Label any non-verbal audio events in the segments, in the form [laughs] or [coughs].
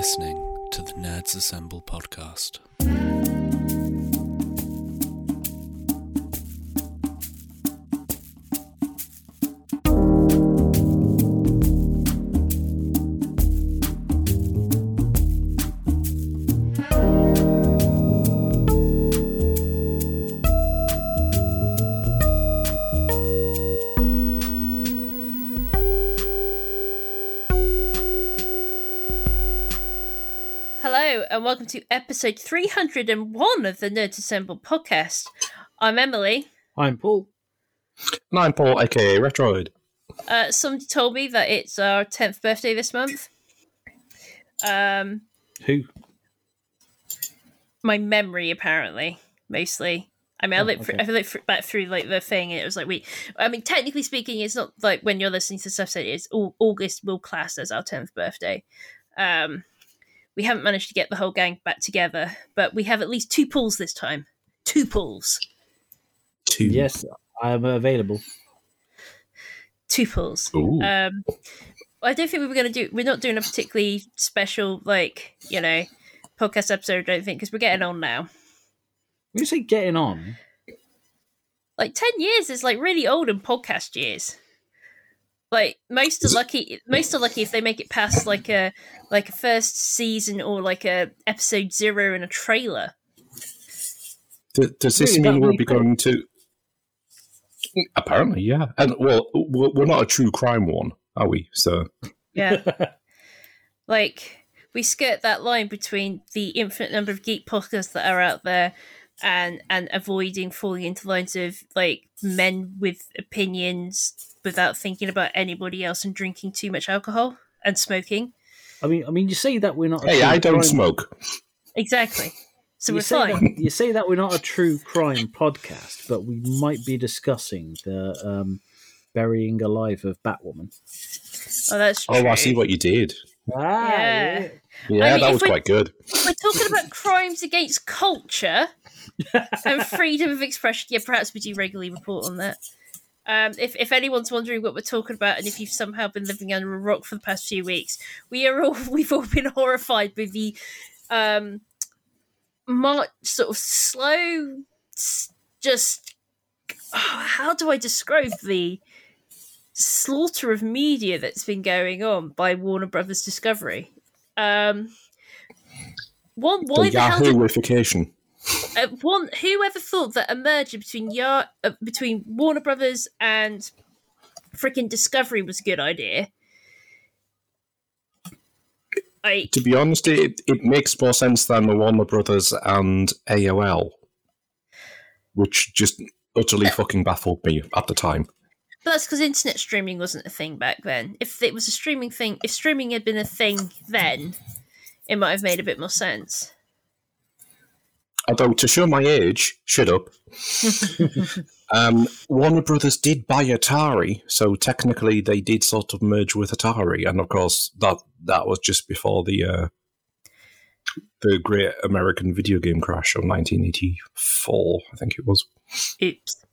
listening to the Nerds Assemble podcast. To episode 301 of the Nerd Assemble podcast. I'm Emily. I'm Paul. And I'm Paul, aka Retroid. Uh, somebody told me that it's our 10th birthday this month. Um, Who? my memory, apparently, mostly. I mean, I Oh, looked, through. I looked back through like the thing, and it was like we. I mean, technically speaking, it's not like when you're listening to stuff said it's August will class as our 10th birthday. Um, we haven't managed to get the whole gang back together, but we have at least two pulls this time. Two pulls. Two. Yes, I am available. Two pulls. Ooh. Um, I don't think we were going to do. We're not doing a particularly special, like you know, podcast episode. I don't think because we're getting on now. When you say getting on, Like ten years is like really old in podcast years. Like most are lucky. Most are lucky if they make it past like a like a first season or like a episode zero in a trailer. Does, does this Really, mean we'll be going to? Apparently, yeah. And well, we're we're not a true crime one, are we? So Yeah, [laughs] like we skirt that line between the infinite number of geek podcasts that are out there and and avoiding falling into lines of like men with opinions without thinking about anybody else and drinking too much alcohol and smoking I mean, I mean, you say that we're not. A hey, I don't crime- smoke. exactly so you we're say fine That, you say that we're not a true crime podcast, but we might be discussing the um, burying alive of Batwoman. oh that's true Oh, I see what you did. Ah, Yeah. Yeah, I mean, that if was quite good. we're talking about [laughs] crimes against culture [laughs] and freedom of expression. Yeah, perhaps we do regularly report on that. Um, if, if anyone's wondering what we're talking about, and if you've somehow been living under a rock for the past few weeks, we are all [laughs] we've all been horrified by the um, much sort of slow, just oh, how do I describe the slaughter of media that's been going on by Warner Brothers Discovery? Um, one, why the the Yahooification. Uh, one whoever thought that a merger between Yar- uh, between Warner Brothers and freaking Discovery was a good idea. I To be honest, it it makes more sense than the Warner Brothers and AOL, which just utterly fucking baffled me at the time. but that's because internet streaming wasn't a thing back then. If it was a streaming thing, if streaming had been a thing then, it might have made a bit more sense. Although to show my age, shut up. [laughs] um, Warner Brothers did buy Atari, so technically they did sort of merge with Atari, and of course that that was just before the uh, the Great American Video Game Crash of 1984, I think it was. Oops.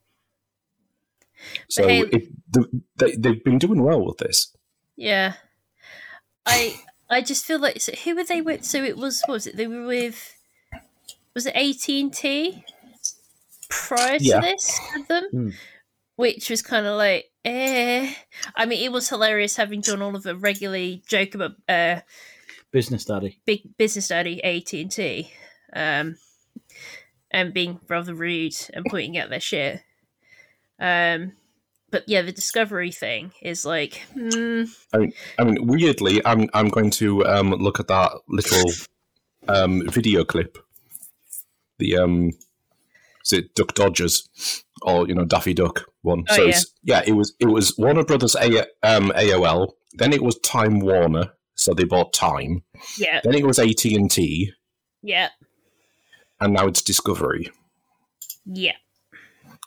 So hey- it, the, they, they've been doing well with this. Yeah. I I just feel like so who were they with? So it was what was it? They were with was it AT and T prior to Yeah. this with them, Hmm. which was kind of like eh. I mean, it was hilarious having John Oliver regularly joke about uh, business daddy. big business daddy AT and T, um, and being rather rude and pointing out their shit. Um, but yeah, the discovery thing is like, hmm, I mean, I mean, weirdly, I'm I'm going to um, look at that little um, video clip. The um, is it Duck Dodgers or you know Daffy Duck one? Oh, so yeah. yeah, it was it was Warner Brothers A, um, AOL. Then it was Time Warner, so they bought Time. yeah, Then it was AT and T, yeah, and now it's Discovery, yeah.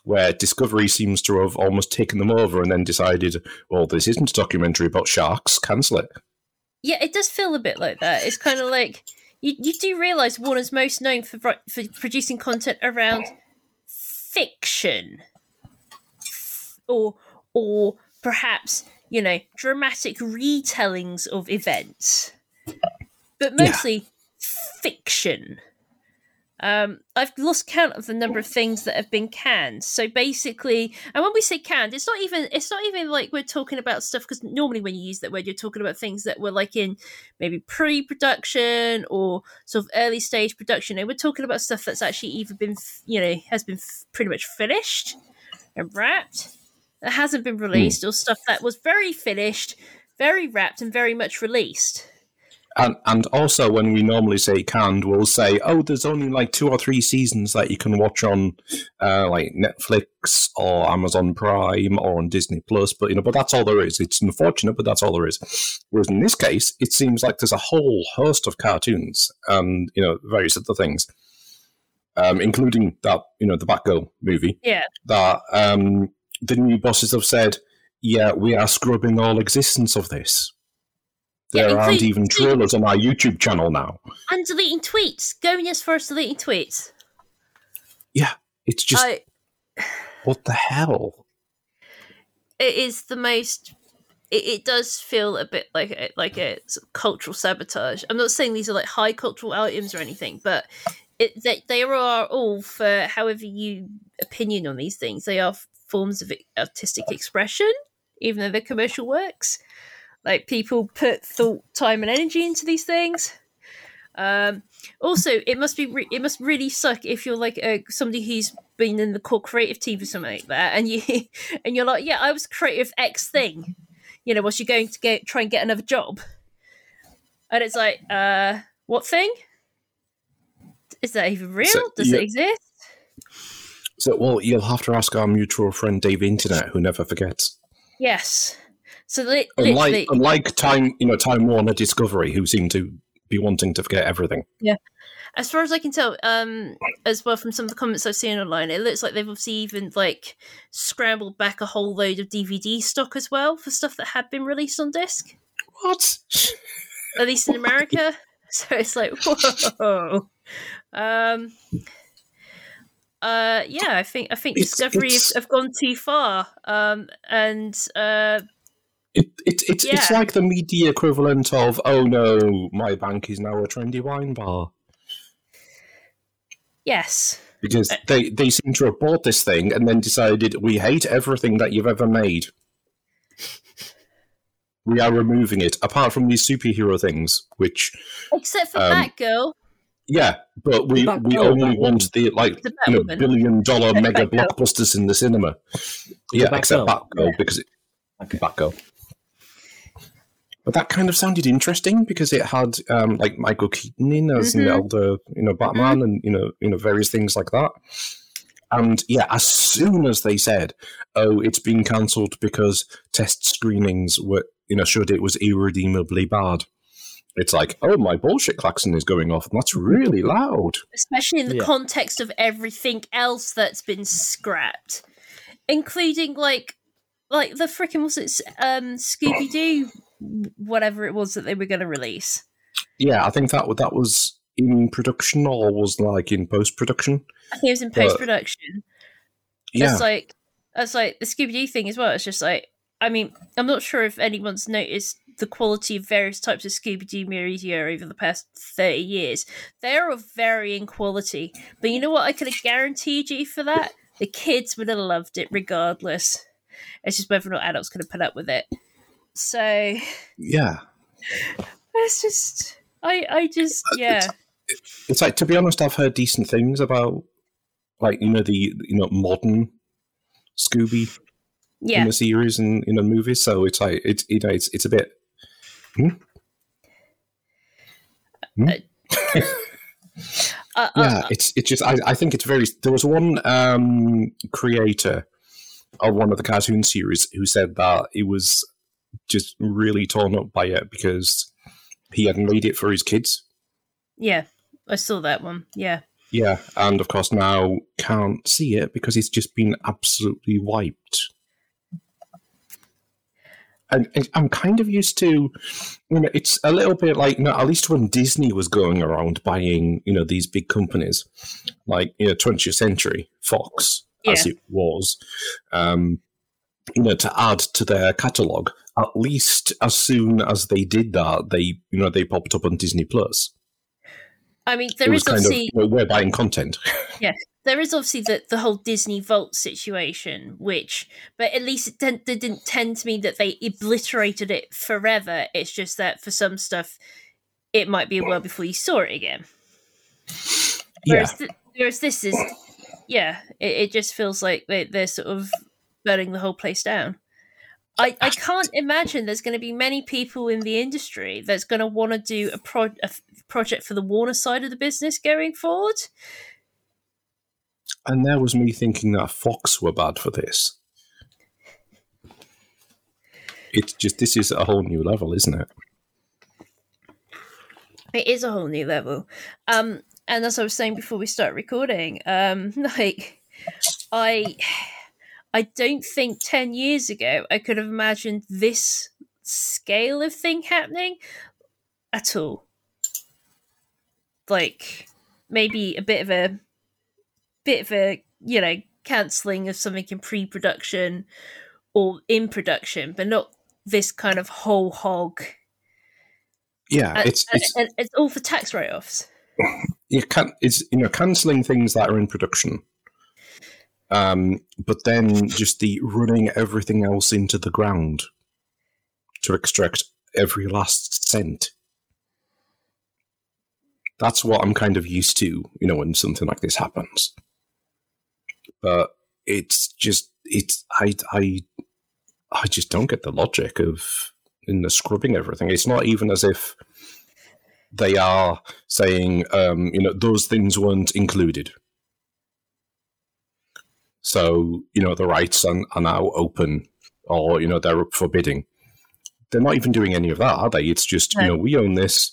where Discovery seems to have almost taken them over and then decided, well, this isn't a documentary about sharks. Cancel it. Yeah, it does feel a bit like that. It's kind of like you, you do realize Warner's most known for for producing content around fiction, or or perhaps you know dramatic retellings of events. but Yeah. mostly fiction. Um, I've lost count of the number of things that have been canned. So basically, and when we say canned, it's not even it's not even like we're talking about stuff because normally when you use that word, you're talking about things that were like in maybe pre-production or sort of early stage production. And we're talking about stuff that's actually either been you know has been f- pretty much finished and wrapped that hasn't been released, or stuff that was very finished, very wrapped, and very much released. And and also when we normally say canned, we'll say, oh, there's only like two or three seasons that you can watch on uh, like Netflix or Amazon Prime or on Disney Plus. But you know, but that's all there is. It's unfortunate, but that's all there is. Whereas in this case, it seems like there's a whole host of cartoons and you know various other things, um, including that you know the Batgirl movie Yeah. that um, the new bosses have said, yeah, we are scrubbing all existence of this. Yeah, There aren't even trailers on our YouTube channel now. And deleting tweets. Going as far as deleting tweets. Yeah, it's just I, [sighs] what the hell? it is the most. It, it does feel a bit like a, like a sort of cultural sabotage. I'm not saying these are like high cultural items or anything, but it they, they are all for however you opinion on these things. They are forms of artistic expression, even though they're commercial works. Like people put thought, time, and energy into these things. Um, also, it must be re- it must really suck if you're like a, somebody who's been in the core creative team or something like that, and you [laughs] and you're like, yeah, I was creative X thing, you know, whilst you're going to get try and get another job, and it's like, uh, what thing? Is that even real? So, Does yeah. it exist? So, well, you'll have to ask our mutual friend Dave Internet, who never forgets. Yes. So li- Unlike, unlike Time, you know, Time Warner Discovery, who seem to be wanting to forget everything. Yeah. As far as I can tell, um, as well from some of the comments I've seen online, it looks like they've obviously even like scrambled back a whole load of DVD stock as well for stuff that had been released on disc, What? at least in America. [laughs] [laughs] So it's like, whoa. Um, uh, yeah, I think I think It's- Discovery it's- have, have gone too far. Um, and uh, It, it, it's it's like the media equivalent of, oh no, my bank is now a trendy wine bar. yes, Because they, they seem to have bought this thing and then decided, we hate everything that you've ever made. We are removing it, apart from these superhero things, which except for Um, Batgirl. Yeah, but we, Batgirl, we only Batwoman. want the like The you know billion dollar [laughs] mega Batgirl. blockbusters in the cinema. Yeah, Batgirl. except Batgirl Yeah. because it, Okay. Batgirl. But that kind of sounded interesting because it had um, like Michael Keaton in as you know, Mhm. older you know Batman and you know you know various things like that. And yeah, as soon as they said, "Oh, it's been cancelled because test screenings were you know showed it was irredeemably bad," it's like, "Oh, my bullshit klaxon is going off, and that's really loud." especially in the Yeah. context of everything else that's been scrapped, including like like the freaking was it um Scooby Doo whatever it was that they were going to release. Yeah, I think that that was in production or was like in post production. I think it was in post production. Yeah, It's like it's like the Scooby Doo thing as well. It's just like I mean I'm not sure if anyone's noticed the quality of various types of Scooby Doo media over the past thirty years. They're of varying quality, but you know what? I could have guaranteed you for that the kids would have loved it regardless. It's just whether or not adults could have put up with it. So yeah. [laughs] it's just I I just yeah It's like to be honest, I've heard decent things about like you know the you know modern Scooby yeah in the series and in the movies. So it's like it's you know it's it's a bit. Hmm? Hmm? uh, [laughs] uh, yeah, it's it's just I, I think it's very. There was one um creator of one of the cartoon series who said that he was just really torn up by it because he had made it for his kids. yeah. I saw that one. Yeah. Yeah, and of course now can't see it because it's just been absolutely wiped. And I'm kind of used to, you know, it's a little bit like, you know, at least when Disney was going around buying, you know, these big companies, like, you know, 20th Century Fox, as it was, um, you know, to add to their catalogue. At least as soon as they did that, they you know they popped up on Disney Plus. I mean, there is kind of obviously you know, we're buying content. [laughs] Yeah, there is obviously the, the whole Disney Vault situation, which, but at least it didn't, it didn't tend to mean that they obliterated it forever. It's just that for some stuff, it might be a while before you saw it again. yeah, Whereas, th- whereas this is, yeah, it, it just feels like they, they're sort of burning the whole place down. I, I can't imagine there's going to be many people in the industry that's going to want to do a, pro- a f- project for the Warner side of the business going forward. and there was me thinking that Fox were bad for this. It's just this is a whole new level, isn't it? It is a whole new level. Um, and as I was saying before we start recording, um, [laughs] like I, I don't think ten years ago I could have imagined this scale of thing happening at all. Like maybe a bit of a, bit of a you know cancelling of something in pre-production or in production, but not this kind of whole hog. Yeah, And- it's and- it's and it's all for tax write-offs. [laughs] you can it's you know cancelling things that are in production. Um, but then just the running everything else into the ground to extract every last cent. That's what I'm kind of used to, you know, when something like this happens. But it's just it's I I I just don't get the logic of in the scrubbing everything. It's not even as if they are saying, um, you know, those things weren't included. So, you know, the rights are, are now open or, you know, they're up for bidding. They're not even doing any of that, are they? It's just, you know, we own this.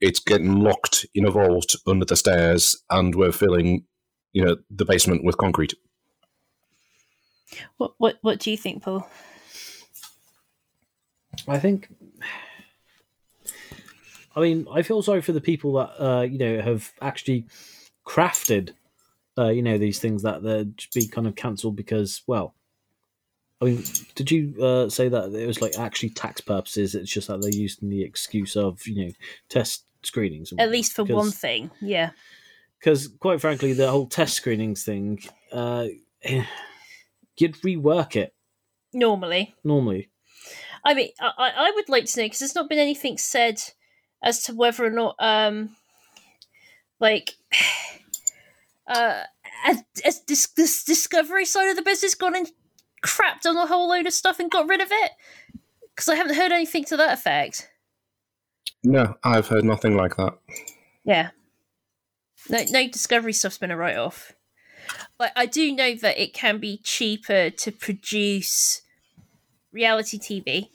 It's getting locked in a vault under the stairs and we're filling, you know, the basement with concrete. What what what do you think, Paul? I think. I mean, I feel sorry for the people that uh, you know have actually crafted, uh, you know, these things that they'd be kind of cancelled because, well, I mean, did you uh, say that it was like actually tax purposes? It's just that they're using the excuse of you know test screenings. At least for because- one thing, yeah. because quite frankly, the whole test screenings thing, uh, [sighs] you'd rework it Normally, normally. I mean, I, I I would like to know because there's not been anything said as to whether or not, um, like, uh, as, this, this discovery side of the business gone and crapped on a whole load of stuff and got rid of it. Because I haven't heard anything to that effect. No, I've heard nothing like that. Yeah. No, no discovery stuff's been a write off. Like I do know that it can be cheaper to produce reality TV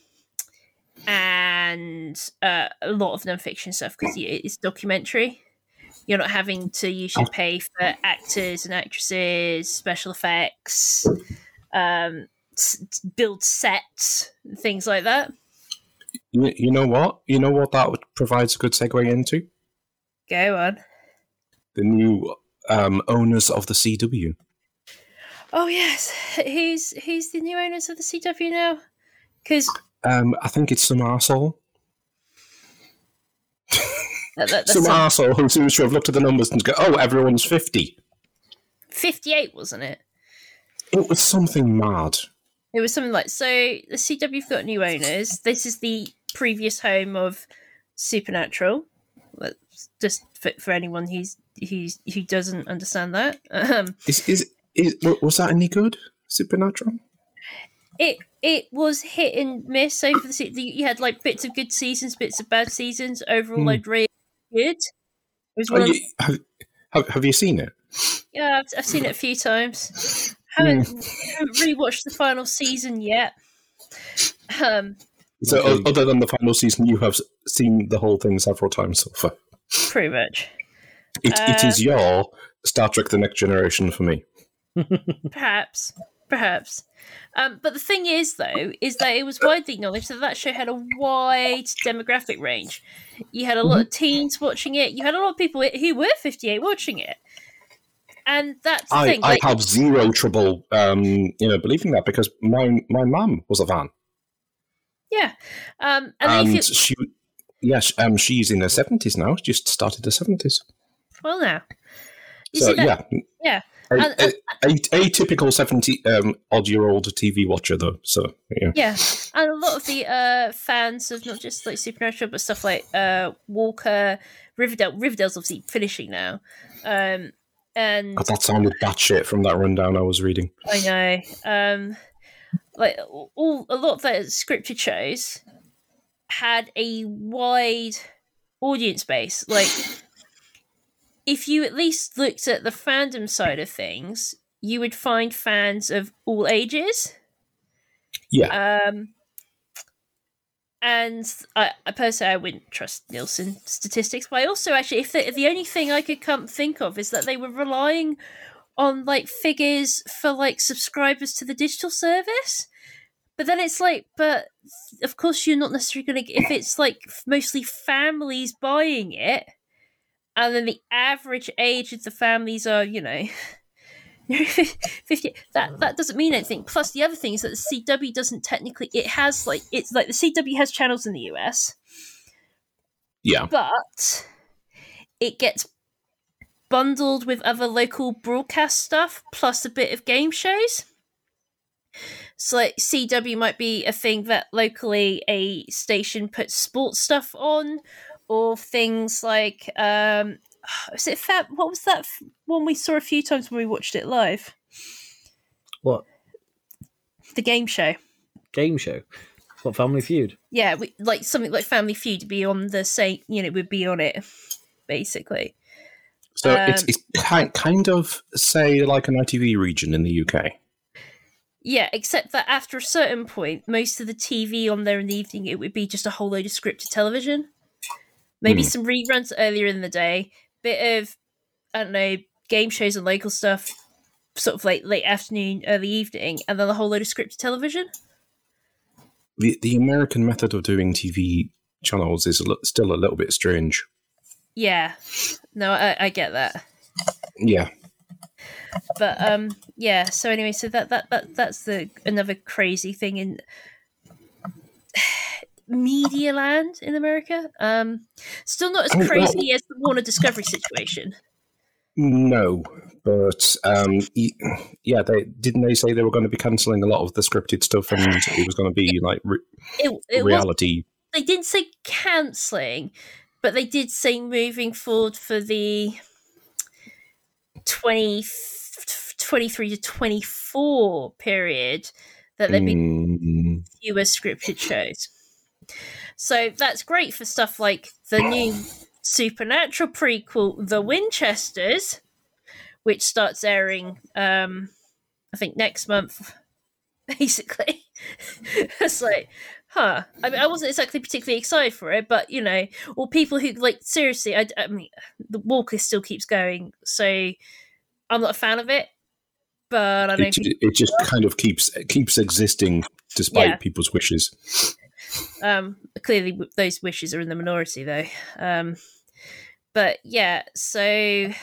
and uh, a lot of non-fiction stuff because it's documentary. You're not having to usually pay for actors and actresses, special effects, um, s- build sets, things like that. You, you know what? You know what that provides a good segue into? Go on. The new um, owners of the CW. Oh yes, who's who's the new owners of the CW now? Because Um, I think it's some arsehole. [laughs] that, that, Some arsehole who seems to have looked at the numbers and go, oh, everyone's 50. 58, wasn't it? It was something mad. It was something like so. The CW've got new owners. This is the previous home of Supernatural. Just for, for anyone who's who's who doesn't understand that, um, Is, is, is, was that any good? Supernatural? it it was hit and miss over the, se- the. You had like bits of good seasons, bits of bad seasons. Overall, Hmm. like really good. It was one of you, have, have, have you seen it? Yeah, I've, I've seen it a few times. Haven't, haven't rewatched the final season yet. Um, So, Okay. other than the final season, you have seen the whole thing several times so far. pretty much. It, it Uh, is your Star Trek The Next Generation for me. Perhaps, perhaps. Um, but the thing is, though, is that it was widely acknowledged that that show had a wide demographic range. You had a lot of teens watching it. You had a lot of people who were fifty-eight watching it, and that's the I, thing. I Like, have zero trouble, um, you know, believing that because my my mum was a fan. Yeah. Um, and, and she, yes, um, she's in her seventies now. She just started her seventies. well, now. You So see that? yeah, Yeah. A, And- and- a, a, atypical seventy um, odd year old TV watcher though. So yeah, Yeah, and a lot of the uh, fans of not just like Supernatural, but stuff like uh, Walker, Riverdale. Riverdale's obviously finishing now, um, and God, that sounded batshit from that rundown I was reading. I know, um, like all a lot of the scripted shows had a wide audience base. Like, if you at least looked at the fandom side of things, you would find fans of all ages. Yeah, Um, and I, I personally, I wouldn't trust Nielsen statistics, but I also actually, if the, the only thing I could come think of is that they were relying on like figures for like subscribers to the digital service. But then it's like, but of course you're not necessarily going to. If it's like mostly families buying it, and then the average age of the families are, you know, [laughs] 50 that that doesn't mean anything. Plus the other thing is that the cw doesn't technically it has like it's like the cw has channels in the us yeah, but it gets bundled with other local broadcast stuff plus a bit of game shows. So like cw might be a thing that locally a station puts sports stuff on or things like um [sighs] was it fat what was that one we saw a few times when we watched it live What the game show game show? What Family Feud? yeah we, like something like family feud to be on the same you know would be on it basically so it's um, it's kind kind of say like an ITV region in the UK. yeah except that after a certain point most of the tv on there in the evening it would be just a whole load of scripted television maybe Hmm. some reruns earlier in the day. Bit of i don't know game shows and local stuff sort of like late afternoon early evening and then a whole load of scripted television. The the American method of doing TV channels is a still a little bit strange. yeah. No i, I get that. Yeah, but um yeah so anyway so that that, that that's the another crazy thing in media land in america um still not as crazy as the warner discovery situation no, but um, yeah, they didn't they say they were going to be cancelling a lot of the scripted stuff and it was going to be like re- it, it was reality. they didn't say cancelling but they did say moving forward for the 20 23 to 24 period that there'd be Mm, fewer scripted shows. So that's great for stuff like the new supernatural prequel, The Winchesters, which starts airing, um, I think next month. [laughs] Basically, [laughs] it's like, huh? I mean, I wasn't exactly particularly excited for it, but you know, or people who like seriously, I, I mean, the Walker still keeps going, so I'm not a fan of it. But I don't it, it just kind of keeps keeps existing despite Yeah. people's wishes. Um, clearly, those wishes are in the minority, though. Um, but yeah, so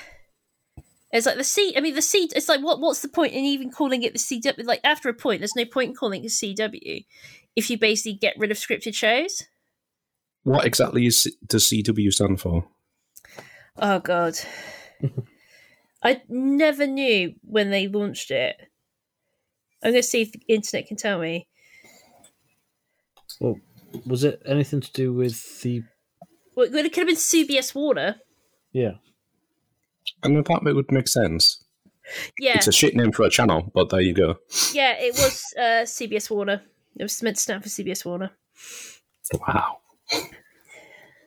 it's like the C. I mean, the C. It's like what? What's the point in even calling it the CW? Like after a point, there's no point in calling it CW if you basically get rid of scripted shows. What exactly is does CW stand for? Oh God, [laughs] I never knew when they launched it. I'm gonna see if the internet can tell me. Well, was it anything to do with the? Well, it could have been CBS Warner. Yeah, And that would make sense. Yeah, It's a shit name for a channel, but there you go. yeah, it was uh, CBS Warner. It was meant to stand for CBS Warner. Wow.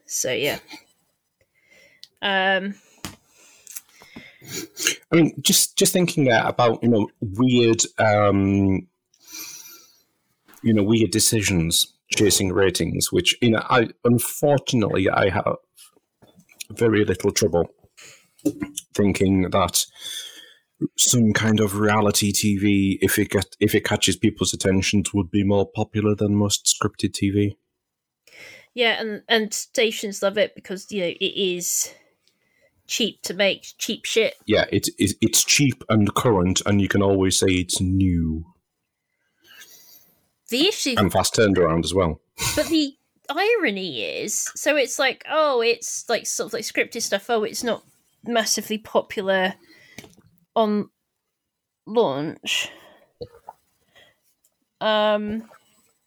So yeah. Um. I mean, just just thinking uh, about you know weird, um, you know, weird decisions chasing ratings, which you know, I unfortunately I have very little trouble thinking that some kind of reality TV, if it get if it catches people's attentions, would be more popular than most scripted TV. Yeah, and and stations love it because you know it is cheap to make cheap shit. Yeah, it, it it's cheap and current, and you can always say it's new. The issue, and fast turned around as well. but the irony is, so it's like, oh, it's like sort of like scripted stuff. Oh, it's not massively popular on launch. Um,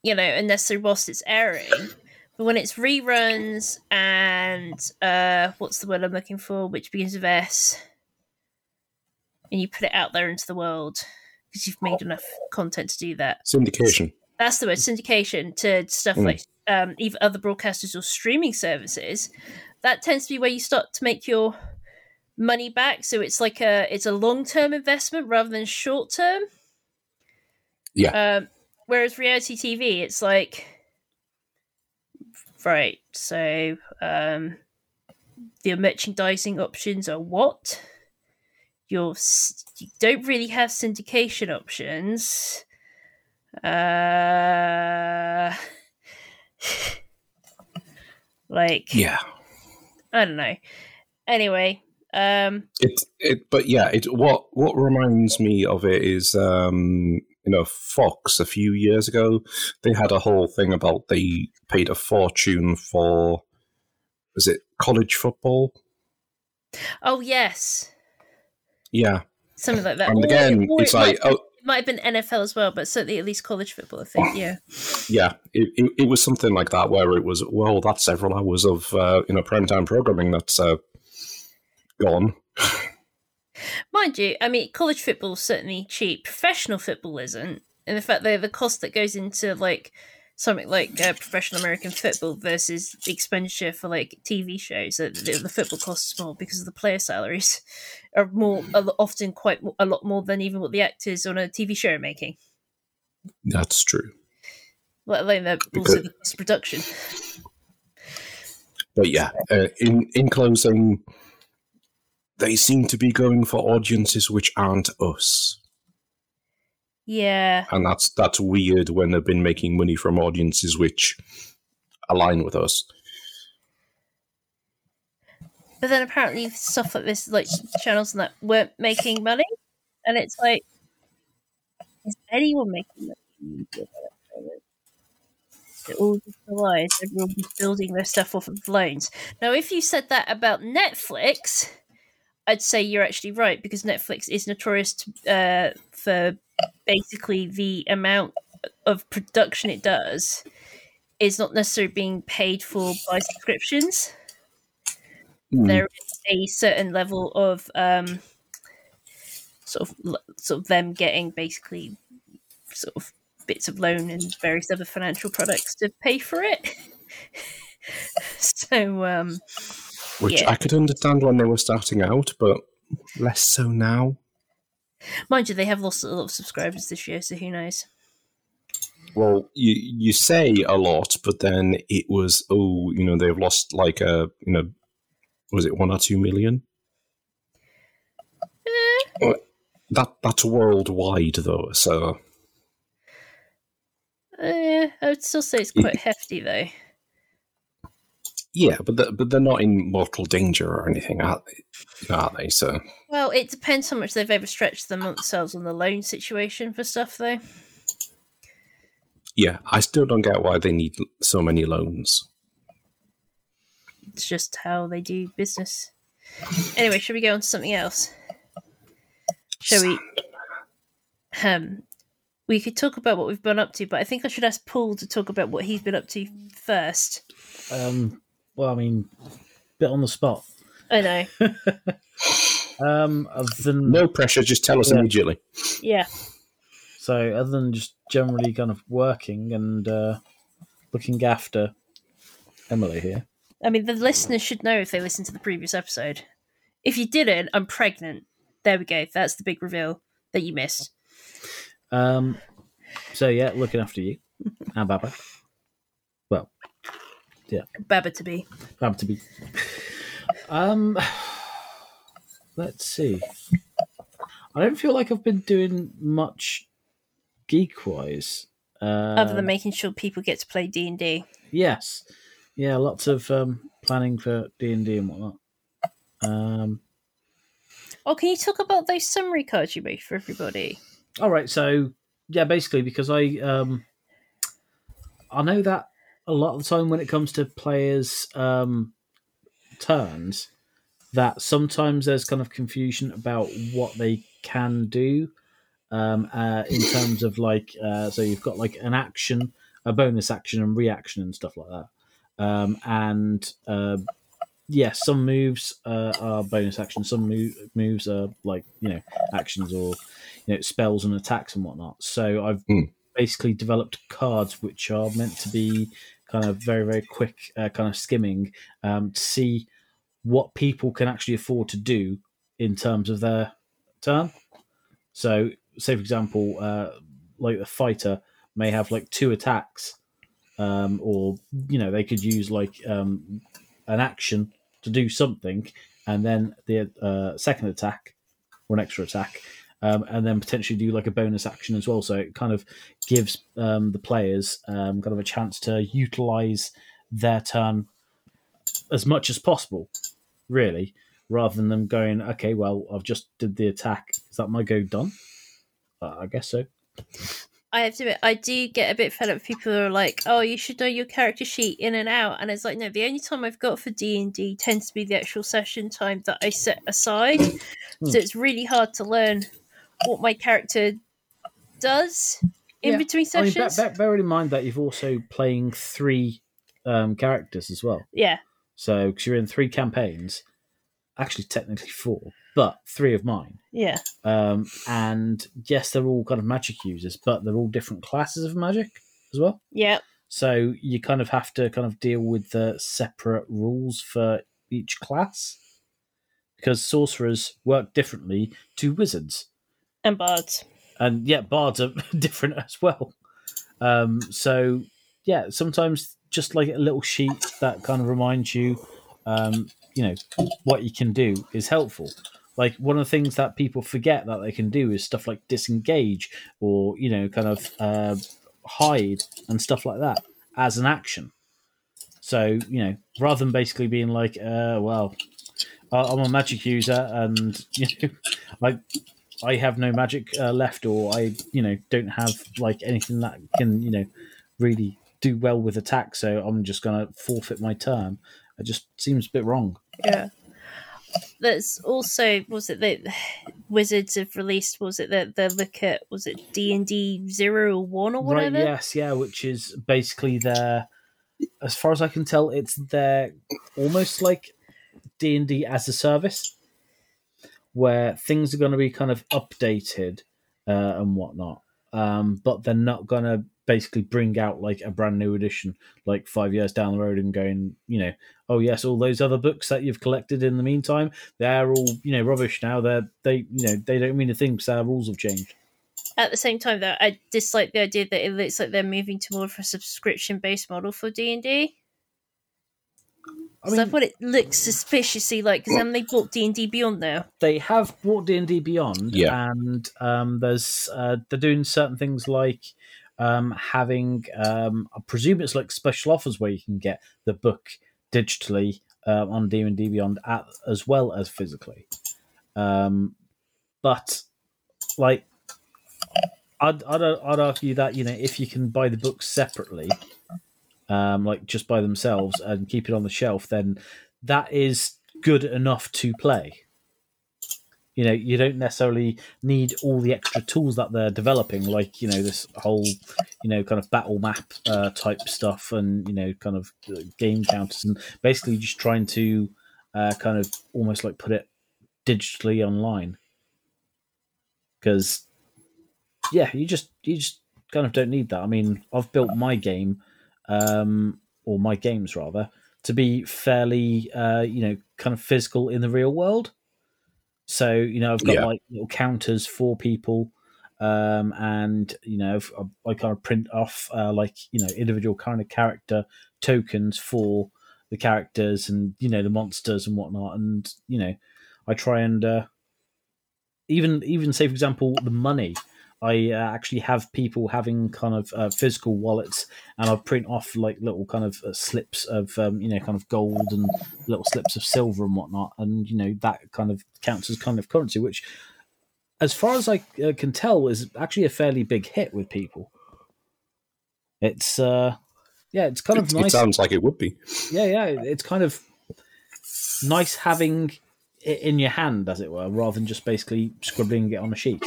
you know, unless they're whilst it's airing. But when it's reruns and uh, what's the word I'm looking for, which begins with S, and you put it out there into the world because you've made enough content to do that. Syndication. That's the word syndication to stuff Mm. like um, either other broadcasters or streaming services. That tends to be where you start to make your money back. So it's like a it's a long term investment rather than short term. Yeah. Um, whereas reality TV, it's like right. So um, the merchandising options are what your s- you don't really have syndication options. Uh, [laughs] like Yeah. I don't know. Anyway, um, It, it, but yeah, it what what reminds me of it is um, you know Fox a few years ago they had a whole thing about they paid a fortune for was it college football? oh yes, Yeah, something like that. and again or it's it like might, oh might have been NFL as well, but certainly at least college football. I think. Yeah. yeah, it, it, it was something like that where it was well that's several hours of uh, you know primetime programming that's uh, gone. Mind you, I mean, college football is certainly cheap. Professional football isn't, and the fact that the cost that goes into like something like uh, professional American football versus the expenditure for like TV shows, the, the football costs more because of the player salaries [laughs] are more a lo- often quite a lot more than even what the actors on a TV show are making. That's true. Let alone the also the cost production. But yeah, uh, in in closing, they seem to be going for audiences which aren't us. Yeah, and that's that's weird when they've been making money from audiences which align with us. but then apparently stuff like this, like channels and that, weren't making money, and it's like, is anyone making money? It all just relies. Everyone's building their stuff off of loans. Now, if you said that about Netflix, I'd say you're actually right because Netflix is notorious to, uh, for basically the amount of production it does is not necessarily being paid for by subscriptions Hmm. there is a certain level of um, sort of sort of them getting basically sort of bits of loan and various other financial products to pay for it. [laughs] so um, which yeah. I could understand when they were starting out, but less so now. Mind you, they have lost a lot of subscribers this year, so who knows? Well, you you say a lot, but then it was oh, you know, they've lost like a you know, was it one or two million? Well, That that's worldwide though, so Uh, I would still say it's quite hefty though. Yeah, but the, but they're not in mortal danger or anything, are they? Are they? So Well, it depends how much they've overstretched themselves on the loan situation for stuff, though. yeah, I still don't get why they need so many loans. It's just how they do business. Anyway, should we go on to something else? Shall we? Um, we could talk about what we've been up to, but I think I should ask Paul to talk about what he's been up to first. Um, well, I mean, bit on the spot. I know. [laughs] Um, other than No pressure, just tell us Yeah. immediately. Yeah. so, other than just generally kind of working and uh, looking after Emily here. I mean, the listeners should know if they listened to the previous episode. If you didn't, I'm pregnant. There we go. That's the big reveal that you missed. Um, so yeah, looking after you and Baba. Well, Baba to be. Baba to be. Um, let's see. I don't feel like I've been doing much geek wise. Uh, Other than making sure people get to play D and D. Yes. Yeah, lots of um, planning for D and D and whatnot. Um, Oh, can you talk about those summary cards you made for everybody? all right, so yeah, basically because I um, I know that a lot of the time when it comes to players' um, turns, that sometimes there's kind of confusion about what they can do um, uh, in terms of like, uh, so you've got like an action, a bonus action, and reaction and stuff like that. Um, and uh, yeah, some moves uh, are bonus actions, some move, moves are like you know actions or you know spells and attacks and whatnot. So I've Hmm. basically developed cards which are meant to be kind of very very quick, uh, kind of skimming um, to see what people can actually afford to do in terms of their turn. So, say for example, uh, like the fighter may have like two attacks, um, or you know they could use like um, an action to do something, and then the uh, second attack or an extra attack, um, and then potentially do like a bonus action as well. So it kind of gives um, the players um, kind of a chance to utilize their turn as much as possible, really, rather than them going, okay, well, I've just did the attack. Is that my go done? Uh, I guess so. I have to admit, I do get a bit fed up. with People who are like, "Oh, you should know your character sheet in and out," and it's like, no. The only time I've got for D and D tends to be the actual session time that I set aside. So it's really hard to learn what my character does in Yeah. between I mean, sessions. bear, bear, in mind that you've also playing three um, characters as well. yeah, So, because you're in three campaigns, actually technically four, but three of mine. yeah, Um, and yes, they're all kind of magic users, but they're all different classes of magic as well. yeah, So you kind of have to kind of deal with the separate rules for each class because sorcerers work differently to wizards, and bards. and yeah, bards are [laughs] different as well. Um, so yeah, sometimes just like a little sheet that kind of reminds you, um, you know, what you can do is helpful. Like one of the things that people forget that they can do is stuff like disengage or you know, kind of uh, hide and stuff like that as an action. So you know, rather than basically being like, uh, well, I'm a magic user and [laughs] you know, like I have no magic uh, left, or I, you know, don't have like anything that can, you know, really do well with attack. So I'm just gonna forfeit my turn. It just seems a bit wrong. Yeah. There's also was it that Wizards have released was it that the look at was it D and D zero or one or whatever? Right? Yes. Yeah. Which is basically their, as far as I can tell, it's their almost like D and D as a service, where things are going to be kind of updated uh, and whatnot. Um, but they're not going to basically bring out like a brand new edition like five years down the road and going, you know, oh yes, all those other books that you've collected in the meantime, they're all you know rubbish now. They're they you know they don't mean a thing because our rules have changed. At the same time, though, I dislike the idea that it looks like they're moving to more of a subscription-based model for D and D. I That's what it looks suspiciously like. Because then they bought D and D Beyond now. they have brought D and D Beyond, Yeah. and um, there's uh, they're doing certain things like um, having um, I presume it's like special offers where you can get the book digitally uh, on D and D Beyond at, as well as physically. Um, but like, I'd, I'd I'd argue that you know if you can buy the books separately, um, like just by themselves and keep it on the shelf, then that is good enough to play. You know you don't necessarily need all the extra tools that they're developing like you know this whole you know kind of battle map uh, type stuff and you know kind of uh, game counters and basically just trying to uh, kind of almost like put it digitally online. Because yeah you just you just kind of don't need that. I mean i've built my game um or my games rather to be fairly uh you know kind of physical in the real world so you know, I've got Yeah. like little counters for people, um, and you know, I, I kind of print off uh, like you know individual kind of character tokens for the characters and you know the monsters and whatnot, and you know, I try and uh, even even say for example the money. I uh, actually have people having kind of uh, physical wallets, and I print off like little kind of uh, slips of um, you know kind of gold and little slips of silver and whatnot, and you know that kind of counts as kind of currency, which, as far as I uh, can tell, is actually a fairly big hit with people. It's uh, yeah, it's kind of nice. it sounds like it would be. yeah, yeah, it's kind of nice having it in your hand, as it were, rather than just basically scribbling it on a sheet.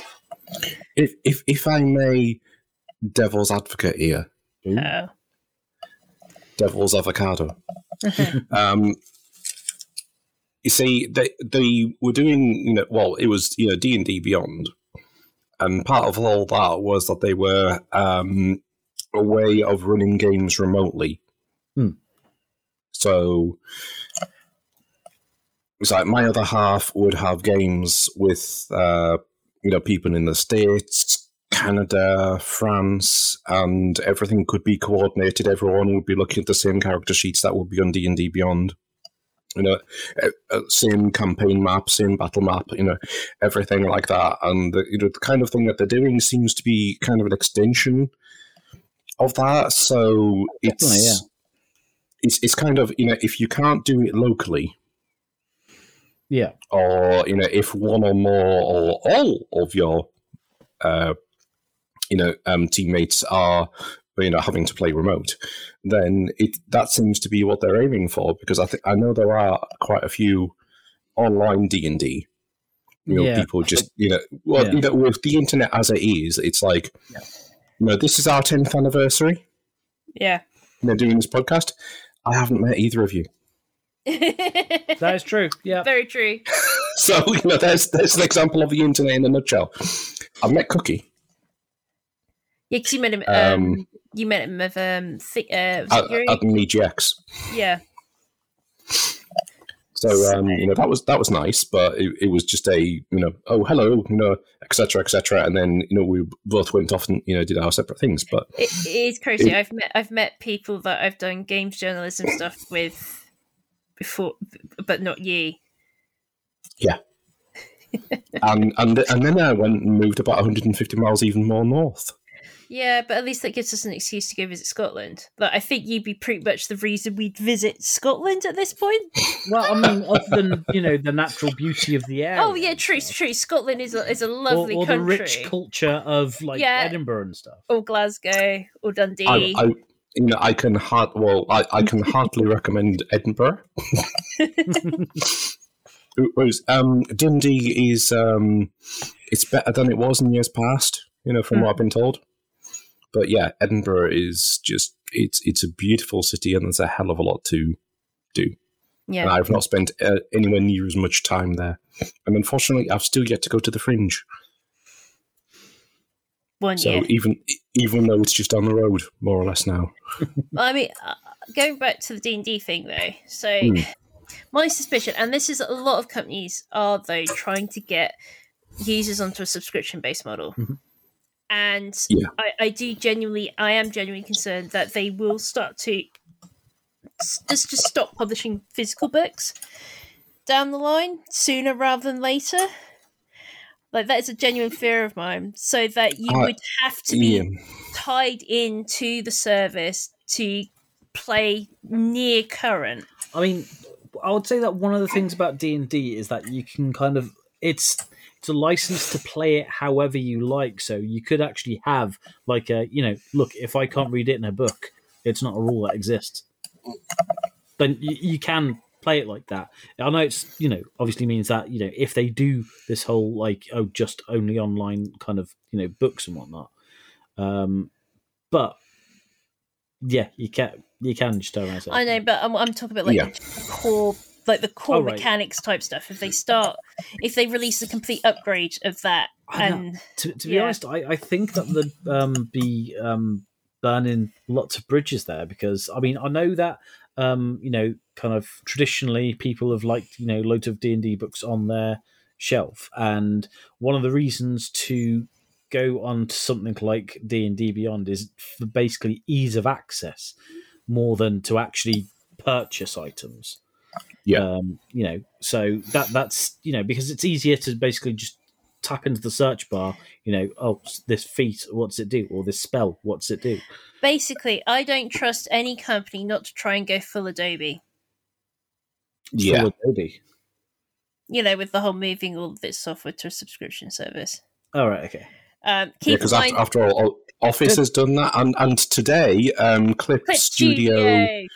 If if if I may, devil's advocate here, Oh. devil's avocado. [laughs] um, you see, they they were doing you know well, it was you know D and D Beyond, and part of all that was that they were um, a way of running games remotely. Hmm. So it's like my other half would have games with uh, you know people in the states, Canada, France, and everything could be coordinated. Everyone would be looking at the same character sheets that would be on D and D Beyond. You know, uh, same campaign map, same battle map. You know, everything like that. And the, you know, the kind of thing that they're doing seems to be kind of an extension of that. So it's yeah. it's it's kind of you know if you can't do it locally, Yeah, or you know if one or more or all of your uh, you know um, teammates are you know having to play remote then it that seems to be what they're aiming for because i think i know there are quite a few online d&d you know Yeah. people just you know well Yeah. you know with the internet as it is it's like you know this is our 10th anniversary Yeah. you know doing this podcast i haven't met either of you that is true. Yeah, [laughs] Very true. [laughs] So you know, there's there's an example of the internet in a nutshell. I've met Cookie, Yeah, because you met him. Um, Um, you met him with um. Th- uh, was it at, at the EGX. yeah. So um, you know that was that was nice, but it, it was just a you know oh hello you know etc etc, and then you know we both went off and you know did our separate things. But It, it is crazy. It- I've met I've met people that I've done games journalism stuff with before, but not you. Yeah, [laughs] and and and then I went and moved about 150 miles even more north. Yeah, but at least that gives us an excuse to go visit Scotland. But I think you'd be pretty much the reason we'd visit Scotland at this point. well, I mean, other than you know the natural beauty of the area. [laughs] Oh yeah, true, true. Scotland is a is a Or, lovely or the country. rich culture of like Yeah. Edinburgh and stuff. or Glasgow or Dundee. I, I you know I can hard well I, I can [laughs] hardly recommend Edinburgh. Whereas um, Dundee is um, it's better than it was in years past. You know, from what I've been told. But yeah, Edinburgh is just it's it's a beautiful city, and there's a hell of a lot to do. yeah. And I've not spent uh, anywhere near as much time there, and unfortunately, I've still yet to go to the Fringe. One So year. even even though it's just down the road, more or less now. [laughs] Well, I mean, uh, going back to the D and D thing though. So Hmm. my suspicion, and this is a lot of companies are though trying to get users onto a subscription based model. Mhm. And Yeah. I, I do genuinely, I am genuinely concerned that they will start to just just stop publishing physical books down the line sooner rather than later. Like that is a genuine fear of mine. So that you Uh, would have to be Yeah. tied into the service to play near current. I mean, I would say that one of the things about D and D is that you can kind of it's it's a license to play it however you like. So you could actually have like a you know, look, if I can't read it in a book, it's not a rule that exists. Then you, you can play it like that. I know it's you know obviously means that you know if they do this whole like oh just only online kind of you know books and whatnot, um, but yeah, you can you can just turn around I know, but I'm, I'm talking about like Yeah. the core, like the core Oh, right. mechanics type stuff. If they start, if they release a complete upgrade of that, and to, to be Yeah. honest, I, I think that they'd um, be um, burning lots of bridges there because I mean I know that um, you know kind of traditionally people have liked you know loads of D and D books on their shelf, and one of the reasons to go on to something like D and D Beyond is for basically ease of access more than to actually purchase items. Yeah. Um, you know, so that that's you know because it's easier to basically just tap into the search bar. You know, oh, this feat, what's it do? Or this spell, what's it do? basically, I don't trust any company not to try and go full Adobe. Yeah. Full Adobe. You know, with the whole moving all of its software to a subscription service. All right, okay. Um, keep in because mind, after, after all, Office has done that, and and today, um, Clip, Clip Studio, Studio.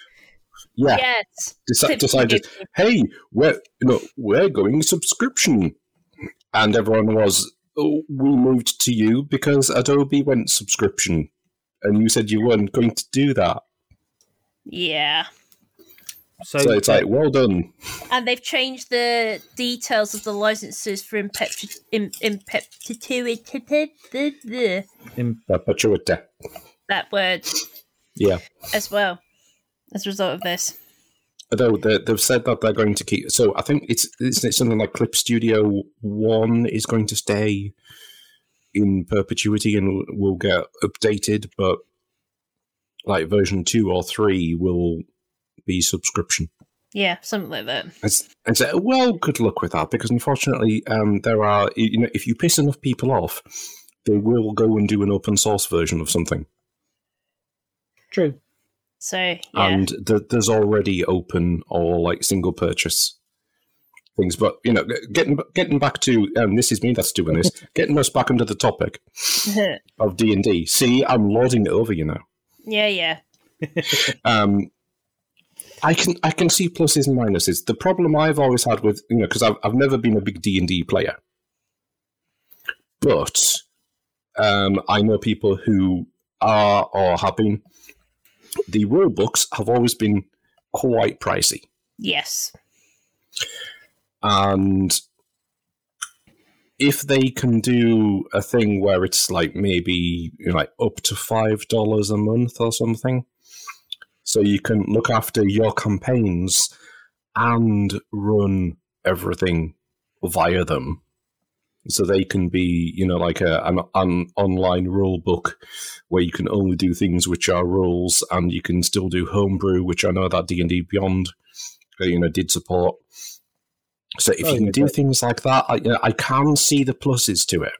yeah, Yes. deci- decided, hey, we're you know we're going subscription, and everyone was, oh, we moved to you because Adobe went subscription, and you said you weren't going to do that. Yeah. So, So it's like, well done. And they've changed the details of the licenses for impepti- im- impeptituity, Perpetuity. that word Yeah. as well, as a result of this. Although they, they've said that they're going to keep, so I think it's isn't something like Clip Studio One is going to stay in perpetuity and will- will get updated, but like version two or three will be subscription. Yeah, something like that. It's, it's uh, well, good luck with that because unfortunately, um, there are you know if you piss enough people off, they will go and do an open source version of something, true. So yeah, and th- there's already open or like single purchase things. But you know, getting getting back to um, this is me that's doing this. [laughs] getting us back into the topic [laughs] of D and D. See, I'm lording it over you now. yeah, yeah. [laughs] Um, I can I can see pluses and minuses. The problem I've always had with you know because I've I've never been a big D and D player, but um, I know people who are or have been. The rule books have always been quite pricey, Yes. and if they can do a thing where it's like maybe you know, like up to five dollars a month or something, so you can look after your campaigns and run everything via them, so they can be you know like a, an, an online rule book where you can only do things which are rules, and you can still do homebrew, which I know that D and D Beyond, uh, you know, did support. So if Oh, you can yeah, do but- things like that, I, you know, I can see the pluses to it.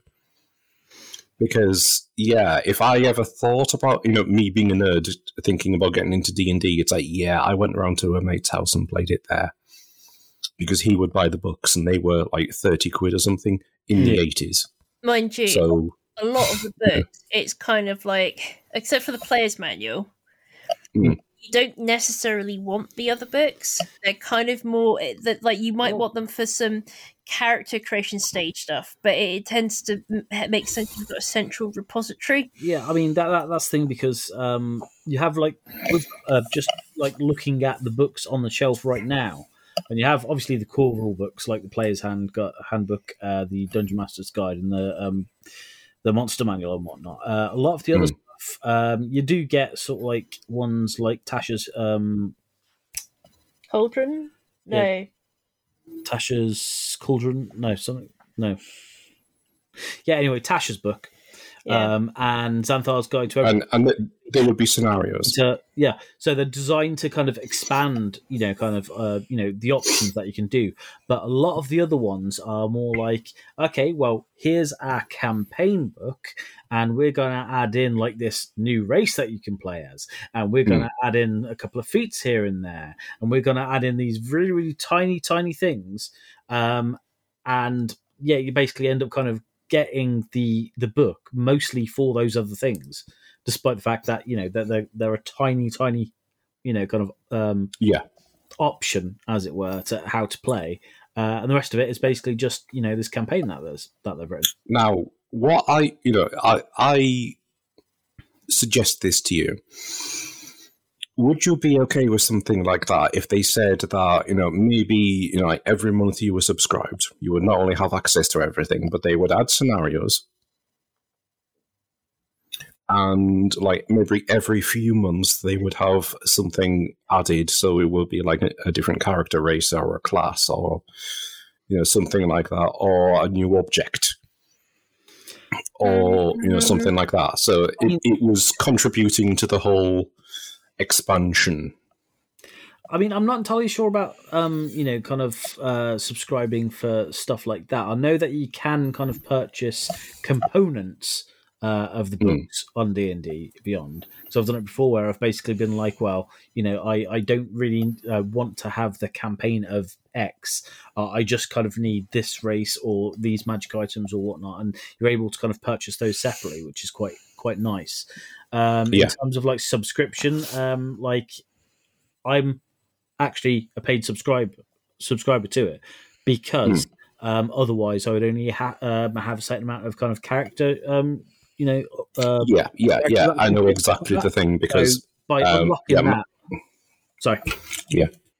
Because yeah, if I ever thought about you know me being a nerd, thinking about getting into D and D, it's like yeah, I went around to a mate's house and played it there because he would buy the books and they were like thirty quid or something in the eighties. Mind you, So a lot of the [laughs] books, it's kind of like, except for the player's manual, Mm. you don't necessarily want the other books. They're kind of more that like you might want them for some character creation stage stuff, but it, it tends to make sense if you've got a central repository. Yeah, I mean that, that that's the thing because um, you have like with, uh, just like looking at the books on the shelf right now, and you have obviously the core rule books like the Player's Hand handbook, uh, the Dungeon Master's Guide, and the um, the Monster Manual and whatnot. Uh, a lot of the other Hmm. stuff, um, you do get sort of like ones like Tasha's um, Cauldron? No. Tasha's Cauldron. No, something. No. Yeah. Anyway, Tasha's book. Yeah. Um, and Xanathar's Guide to Every and and there would be scenarios. to yeah. So they're designed to kind of expand you know kind of uh, you know the options that you can do. But a lot of the other ones are more like okay well here's our campaign book and we're going to add in like this new race that you can play as. And we're going to add in a couple of feats here and there. And we're going to add in these really really tiny tiny things. Um and yeah you basically end up kind of getting the the book mostly for those other things despite the fact that you know that they're, they're a tiny tiny you know kind of um Yeah. option as it were to how to play uh, and the rest of it is basically just you know this campaign that there's that they've written Now, what I, you know, I, I suggest this to you. Would you be okay with something like that if they said that, you know, maybe, you know, like every month you were subscribed, you would not only have access to everything, but they would add scenarios. And like maybe every few months they would have something added. So it would be like a, a different character race or a class or, you know, something like that, or a new object or you know something mm-hmm. like that. So it, it was contributing to the whole expansion. I mean, I'm not entirely sure about, um, you know, kind of uh, subscribing for stuff like that. I know that you can kind of purchase components uh, of the Hmm. books on D and D Beyond. So I've done it before, where I've basically been like, well, you know, I I don't really uh, want to have the campaign of X. Uh, I just kind of need this race or these magic items or whatnot, and you're able to kind of purchase those separately, which is quite quite nice. Um, Yeah. In terms of like subscription, um, like I'm actually a paid subscriber subscriber to it because um, otherwise I would only ha- um, have a certain amount of kind of character. Um, you know, uh, Yeah, yeah, yeah. I know exactly the thing because by Um, unlocking yeah, that. Sorry.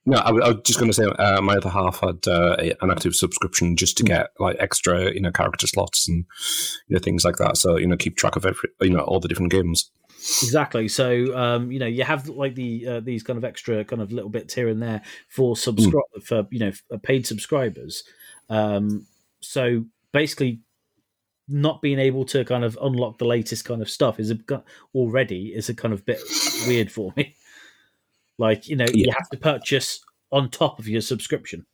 No, I, I was just going to say uh, my other half had uh, a- an active subscription just to get like extra, you know, character slots and you know things like that. So you know, keep track of every, you know, all the different games. Exactly. So um, you know, you have like the uh, these kind of extra kind of little bits here and there for subscribe for you know for paid subscribers. Um, so basically, not being able to kind of unlock the latest kind of stuff is a, already is a kind of bit weird for me. Like you know, you have to purchase on top of your subscription,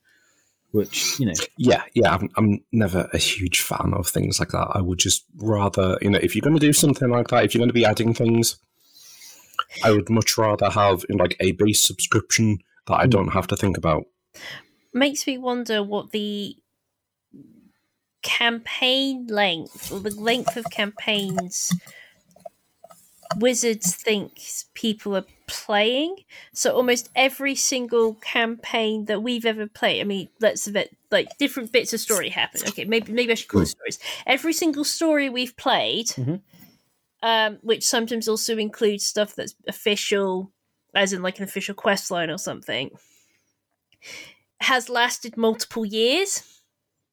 which you know, Yeah, yeah. I'm, I'm never a huge fan of things like that. I would just rather, you know, if you're going to do something like that, if you're going to be adding things, I would much rather have you know, like a base subscription that I Hmm. don't have to think about. Makes me wonder what the campaign length or the length of campaigns Wizards thinks people are playing. So almost every single campaign that we've ever played, I mean, let's admit, like different bits of story happen. Okay, maybe maybe I should call it stories. Every single story we've played, Mhm. um, which sometimes also includes stuff that's official, as in like an official quest line or something, has lasted multiple years.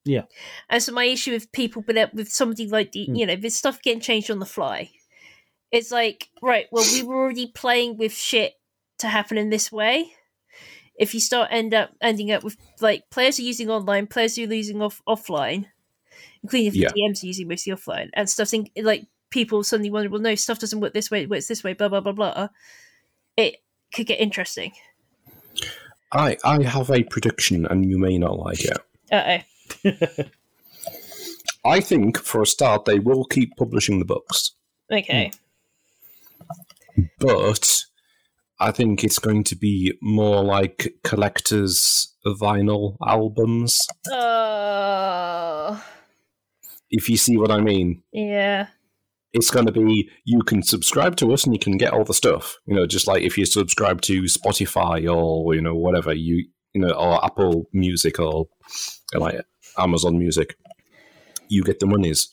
Yeah. And so my issue with people, but with somebody like the, Mm. you know, this stuff getting changed on the fly. It's like, right, well, we were already playing with shit to happen in this way. If you start end up ending up with like players are using online, players are using off offline, including if Yeah. the DMs are using mostly offline, and stuff think like people suddenly wonder, well, no, stuff doesn't work this way, it works this way, blah blah blah blah. It could get interesting. I, I have a prediction, and you may not like it. Uh oh. [laughs] I think for a start they will keep publishing the books, Okay. But I think it's going to be more like collectors' vinyl albums. Oh. If you see what I mean, yeah. it's going to be you can subscribe to us and you can get all the stuff. You know, just like if you subscribe to Spotify or you know whatever you you know or Apple Music or like Amazon Music, you get the monies.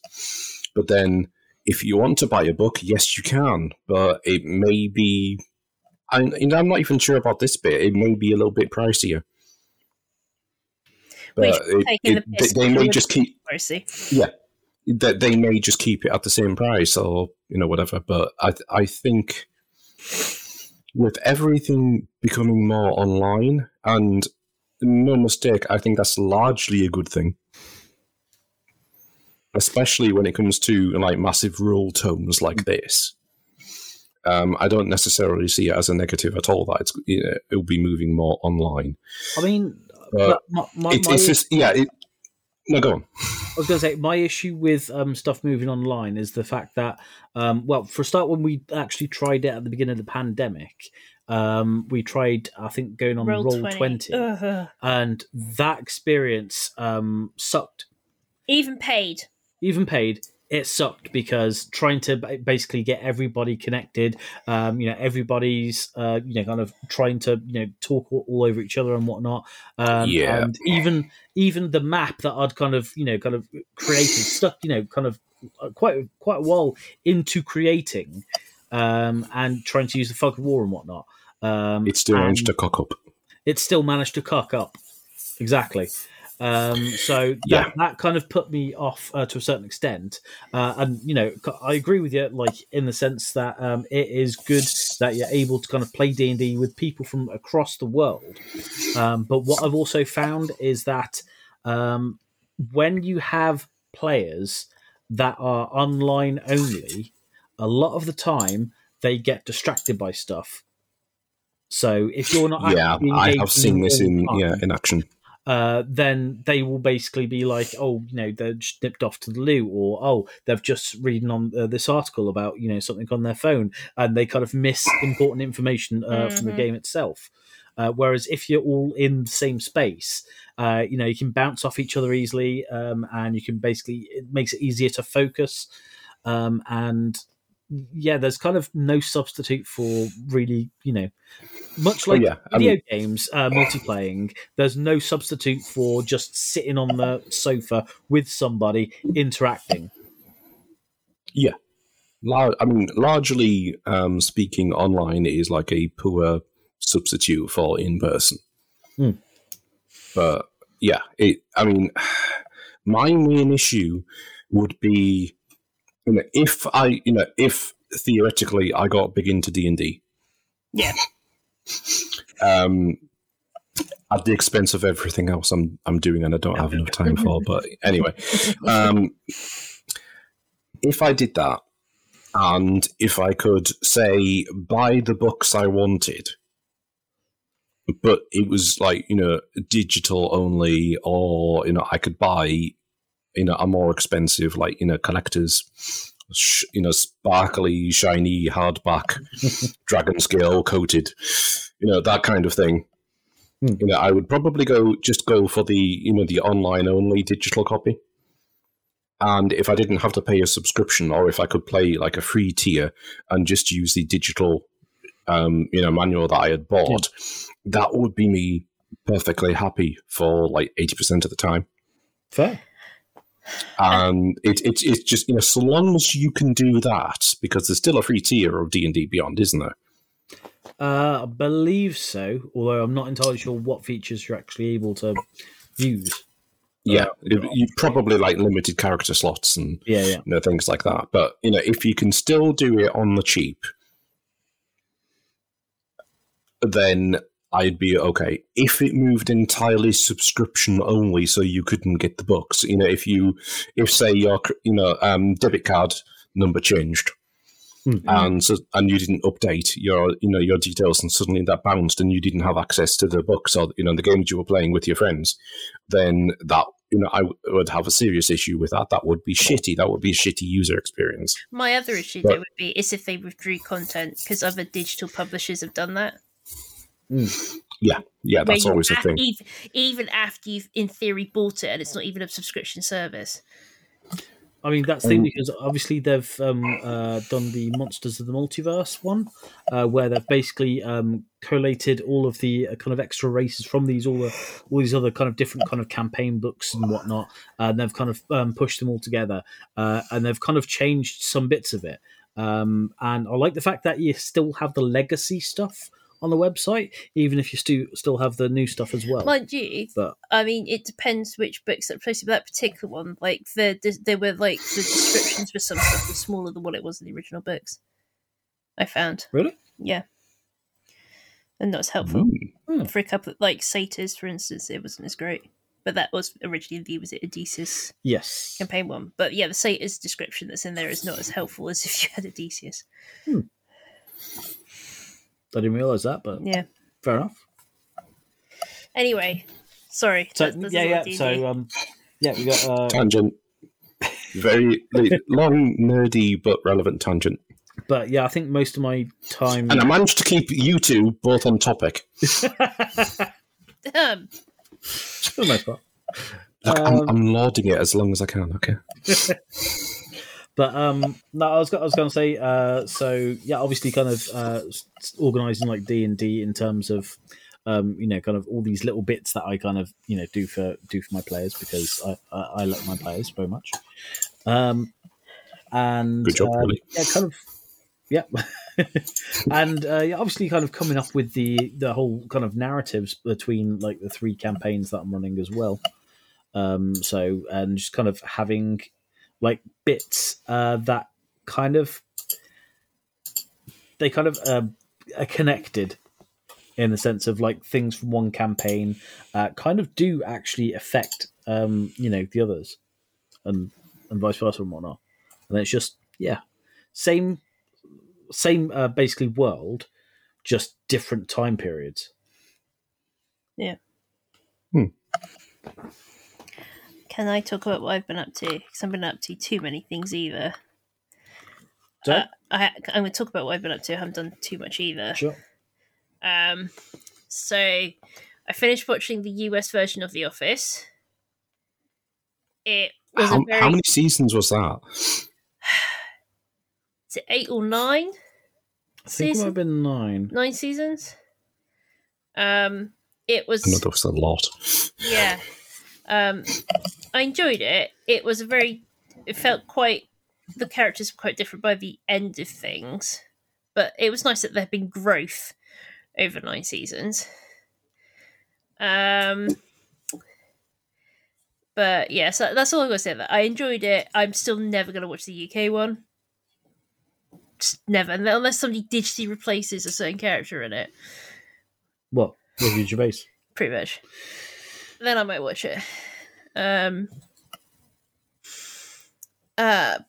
But then if you want to buy a book, yes, you can, but it may be. I, you know, I'm not even sure about this bit. It may be a little bit pricier. But it- taking the they, they may just keep Yeah, that they may just keep it at the same price or you know whatever but i i think with everything becoming more online and no mistake i think that's largely a good thing especially when it comes to like massive rule tomes like this um, I don't necessarily see it as a negative at all that it's you know, it'll be moving more online. I mean, But my, my, It, my- it's just yeah. It, no, go on. I was going to say my issue with um, stuff moving online is the fact that, um, well, for a start, when we actually tried it at the beginning of the pandemic, um, we tried, I think, going on Roll, roll 20. twenty, Ugh. and that experience um, sucked. Even paid. Even paid, it sucked because trying to basically get everybody connected, um, you know, everybody's, uh, you know, kind of trying to, you know, talk all, over each other and whatnot. Um, Yeah. and even even the map that I'd kind of, you know, kind of created, stuck, you know, kind of uh, quite quite a while into creating, um, and trying to use the fog of war and whatnot. Um, It's still managed to cock up. it still managed to cock up. Exactly. Um, so that, Yeah. that kind of put me off uh, to a certain extent. Uh, and, you know, I agree with you, like, in the sense that um, it is good that you're able to kind of play D&D with people from across the world. Um, but what I've also found is that um, when you have players that are online only, a lot of the time they get distracted by stuff. So if you're not Yeah, I have seen this in time, yeah in action. Uh, then they will basically be like, oh, you know, they're just nipped off to the loo, or oh, they've just reading on uh, this article about you know something on their phone, and they kind of miss important information uh, from the Mhm. game itself. Uh, whereas if you're all in the same space, uh, you know, you can bounce off each other easily, um, and you can basically it makes it easier to focus. Um, and yeah, there's kind of no substitute for really, you know, much Oh, like yeah, I video mean- games, uh, multiplaying. There's no substitute for just sitting on the sofa with somebody interacting. Lar- I mean, largely um, speaking, online is like a poor substitute for in person. Hmm. But yeah, it. I mean, [sighs] my main issue would be, you know, if I, you know, if theoretically I got big into D and D, Yeah. um, at the expense of everything else I'm I'm doing and I don't have enough time for. But anyway, um, if I did that, and if I could say buy the books I wanted, but it was like you know digital only, or you know I could buy you know a more expensive like you know collectors. sh- You know, sparkly, shiny hardback, [laughs] dragon scale coated, you know that kind of thing. Hmm. You know, I would probably go just go for the you know the online only digital copy. And if I didn't have to pay a subscription, or if I could play like a free tier and just use the digital, um, you know, manual that I had bought, that would be me perfectly happy for like eighty percent of the time. Fair. And [laughs] it, it, it's just you know, so long as you can do that, because there's still a free tier of D and D Beyond, isn't there? Uh, I believe so, although I'm not entirely sure what features you're actually able to use. Yeah, Uh, you you probably like limited character slots and Yeah, yeah. you know things like that. But you know, if you can still do it on the cheap, then I'd be okay. If it moved entirely subscription only, so you couldn't get the books, you know, if you, if say your, you know, um, debit card number changed, Hmm. and so, and you didn't update your, you know, your details, and suddenly that bounced, and you didn't have access to the books or you know the games you were playing with your friends, then that. You know, I w- would have a serious issue with that. That would be shitty. That would be a shitty user experience. My other issue But- though would be is if they withdrew content because other digital publishers have done that. Yeah, yeah, that's always a af- thing. ev- Even after you've in theory bought it and it's not even a subscription service. I mean, that's the thing because obviously they've um, uh, done the Monsters of the Multiverse one, uh, where they've basically um, collated all of the uh, kind of extra races from these all the all these other kind of different kind of campaign books and whatnot, and they've kind of um, pushed them all together, uh, and they've kind of changed some bits of it. Um, and I like the fact that you still have the legacy stuff on the website, even if you still still have the new stuff as well. Mind you, but I mean, it depends which books that posted. But that particular one, like the, the there were like the descriptions for some stuff were smaller than what it was in the original books. I found, really, yeah, and that was helpful Hmm. for a couple. Like Satyrs, for instance, it wasn't as great. But that was originally the was it Odysseus yes, campaign one. But yeah, the Satyrs description that's in there is not as helpful as [laughs] if you had Odysseus. I didn't realize that, but Yeah. fair enough. Anyway, sorry. So that- that's yeah, yeah. So um, yeah, we got uh, Tangent. Very [laughs] long, nerdy, but relevant tangent. but yeah, I think most of my time. And I managed to keep you two both on topic. [laughs] Um, [laughs] for the most part. Look, Um, I'm, I'm lording it as long as I can, okay? But um, no, I was I was going to say uh, so yeah, obviously, kind of uh, organizing like D and D in terms of um, you know, kind of all these little bits that I kind of you know do for do for my players because I I, I like my players very much. Um, and Good job, um, yeah, kind of yeah, [laughs] and uh, yeah, obviously, kind of coming up with the the whole kind of narratives between like the three campaigns that I'm running as well. Um, so and just kind of having like bits uh, that kind of they kind of uh, are connected in the sense of like things from one campaign uh, kind of do actually affect um, you know the others and and vice versa and whatnot. And it's just yeah same same uh, basically world just different time periods can I talk about what I've been up to? Because I've been up to too many things either. so Uh, I, I'm going to talk about what I've been up to. I haven't done too much either. sure Um, so I finished watching the US version of The Office. It was How, very how many seasons was that? [sighs] is it eight or nine? I think it might have been nine. Nine seasons. Um, it was I know there was a lot. yeah. [laughs] Um, I enjoyed it. It was a very. It felt quite. The characters were quite different by the end of things, but it was nice that there had been growth over nine seasons. Um, but yeah, so that's all I'm gonna say. That I enjoyed it. I'm still never gonna watch the UK one. Just never, unless somebody digitally replaces a certain character in it. What? Ricky Gervais. pretty much. Then I might watch it. Um. Uh,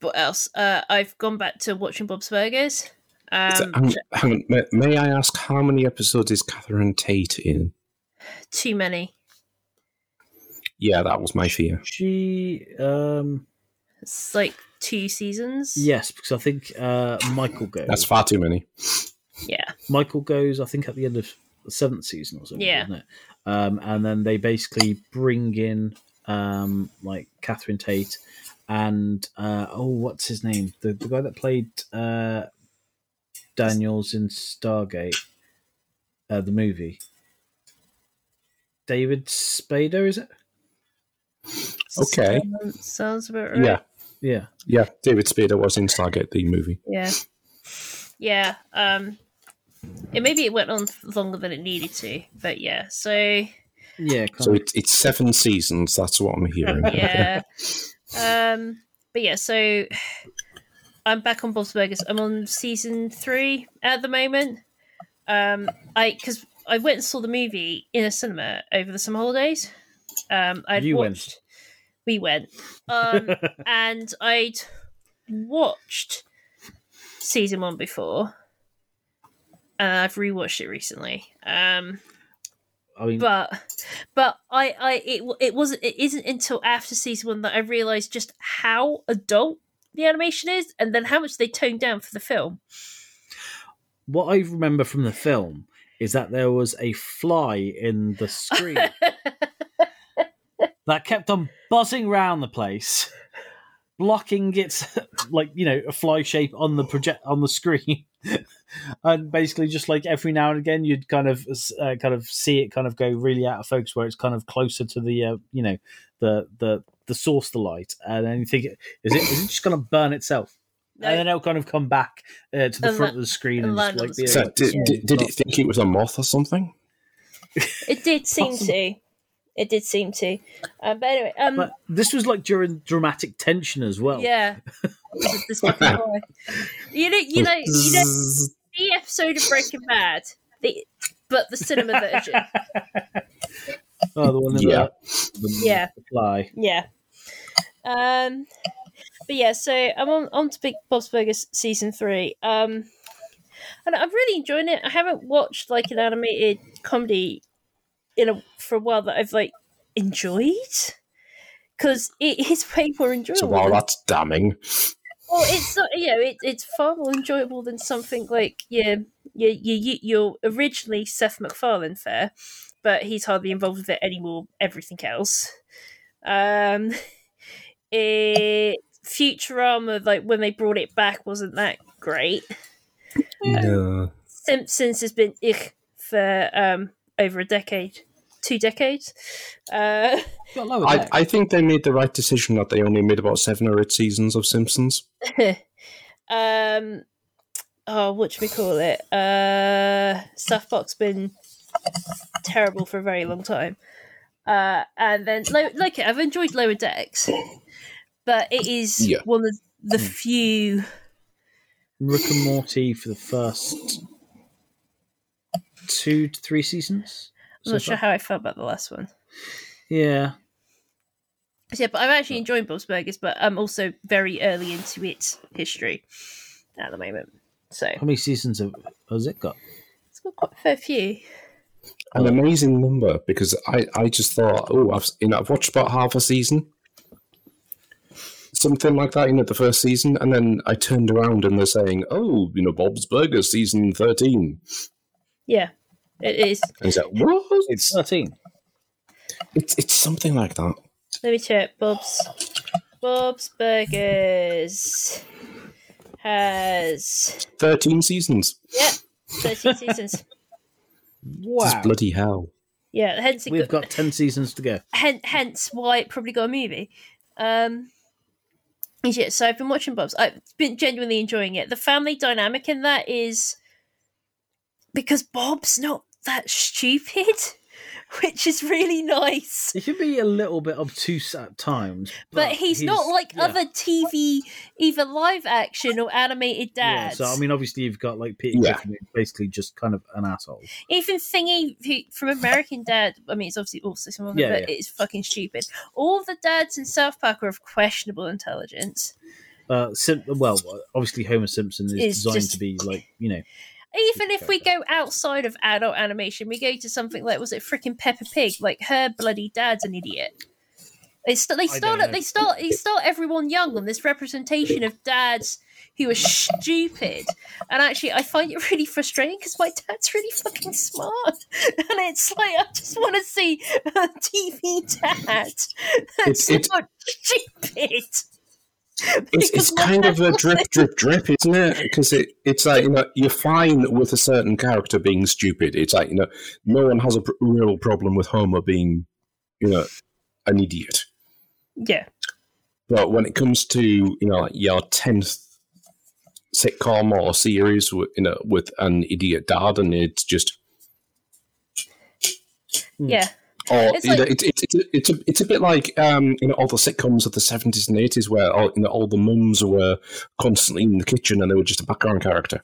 what else? Uh, I've gone back to watching Bob's Burgers. So, Um, hang- hang on, may, may I ask how many episodes is Catherine Tate in? too many. Yeah, that was my fear. She, um, It's like two seasons. yes, because I think uh, Michael goes. That's far too many. Yeah. Michael goes, I think, at the end of the seventh season or something, Yeah. Isn't it? Um, and then they basically bring in um, like Catherine Tate and uh, oh, what's his name? The the guy that played uh, Daniels in Stargate, uh, the movie. David Spader, is it? Okay. Sounds, sounds about right. Yeah, Yeah. yeah. David Spader was in Stargate, the movie. Yeah. Yeah. Um. It maybe it went on longer than it needed to, but yeah. So Yeah. Kind So of. it, it's seven seasons. That's what I'm hearing. [laughs] yeah. um, but yeah, so I'm back on Bob's Burgers. I'm on season three at the moment. Um, I because I went and saw the movie in a cinema over the summer holidays. Um, I'd You went. We went, um, [laughs] and I'd watched season one before, and I've rewatched it recently. Um, I mean, but but I I it it wasn't it isn't until after season one that I realized just how adult the animation is, and then how much they toned down for the film. what I remember from the film is that there was a fly in the screen [laughs] that kept on buzzing round the place, blocking its like you know a fly shape on the project on the screen, [laughs] and basically just like every now and again you'd kind of uh, kind of see it kind of go really out of focus where it's kind of closer to the uh, you know the the the source the light, and then you think is it is it just going to burn itself? And then it'll kind of come back uh, to the And front la- of the screen and and, just like be So like, did, Yeah. did, did it think it was a moth or something? It did seem to. It did seem to. Um, but anyway, um, But this was like during dramatic tension as well. yeah. [laughs] This. You know, you know, you know, the episode of Breaking Bad, the but the cinema version. [laughs] Oh, the one in Yeah. the, [laughs] the, Yeah. fly. Yeah. Um, but yeah, so I'm on on to Big Bob's Burgers season three. Um, and I'm really enjoying it. I haven't watched like an animated comedy in a for a while that I've like enjoyed because it is way more enjoyable. So while than- that's damning. well, it's not, you know, it, it's far more enjoyable than something like your your your, your originally Seth MacFarlane fair, but he's hardly involved with it anymore. Everything else, um, [laughs] it Futurama, like when they brought it back, wasn't that great. No. Simpsons has been ich for um over a decade, two decades. Uh, I. I think they made the right decision that they only made about seven or eight seasons of Simpsons. [laughs] um oh what should we call it uh stuffbox been terrible for a very long time uh and then Lo- like i've enjoyed lower decks but it is Yeah. one of the Hmm. few Rick and Morty for the first two to three seasons. i'm not sure far. how i felt about the last one Yeah. yeah but i'm actually enjoying bob's burgers but i'm also very early into its history at the moment so How many seasons have, has it got? it's got quite a fair few An amazing number because I, I just thought, oh, I've you know I've watched about half a season, something like that, you know, the first season, and then I turned around and they're saying, oh, you know, Bob's Burgers season thirteen, yeah it is and I said, what? It's 13. It's it's something like that. Let me check. Bob's Bob's Burgers. has Thirteen seasons. yeah, thirteen seasons. Wow. This is bloody hell. Yeah, hence it We've got, got 10 seasons to go. hen- hence why it probably got a movie. Um, yeah, so I've been watching Bob's. I've been genuinely enjoying it. The family dynamic in that is because Bob's not that stupid, [laughs] which is really nice. He can be a little bit obtuse at times, But, he's, not like yeah. other TV, either live action or animated Yeah, dads. so I mean, obviously, you've got like Peter Yeah. Griffin, basically just kind of an asshole. Even Thingy who, from American Dad, I mean, it's obviously also someone, Yeah, but yeah. it's fucking stupid. All the dads in South Park are of questionable intelligence. Uh, Sim- well, obviously, Homer Simpson is It's designed just- to be like you know, Even if we go outside of adult animation, we go to something like was it freaking Peppa Pig? Like her bloody dad's an idiot. They st- they start they start they start everyone young on this representation of dads who are stupid. And actually, I find it really frustrating because my dad's really fucking smart, [laughs] and it's like I just want to see a [laughs] TV dad that's It- it- not stupid. [laughs] It's, it's kind of a drip, drip, drip, isn't it? Because it, it's like, you know, you're fine with a certain character being stupid. It's like, you know, no one has a pr- real problem with Homer being, you know, an idiot. Yeah, But when it comes to, you know, like your 10th sitcom or series with, you know, with an idiot dad, and it's just, yeah. Or It's you know, like- it's it's it's a, it's a it's a bit like um you know all the sitcoms of the seventies and eighties where all you know all the mums were constantly in the kitchen and they were just a background character.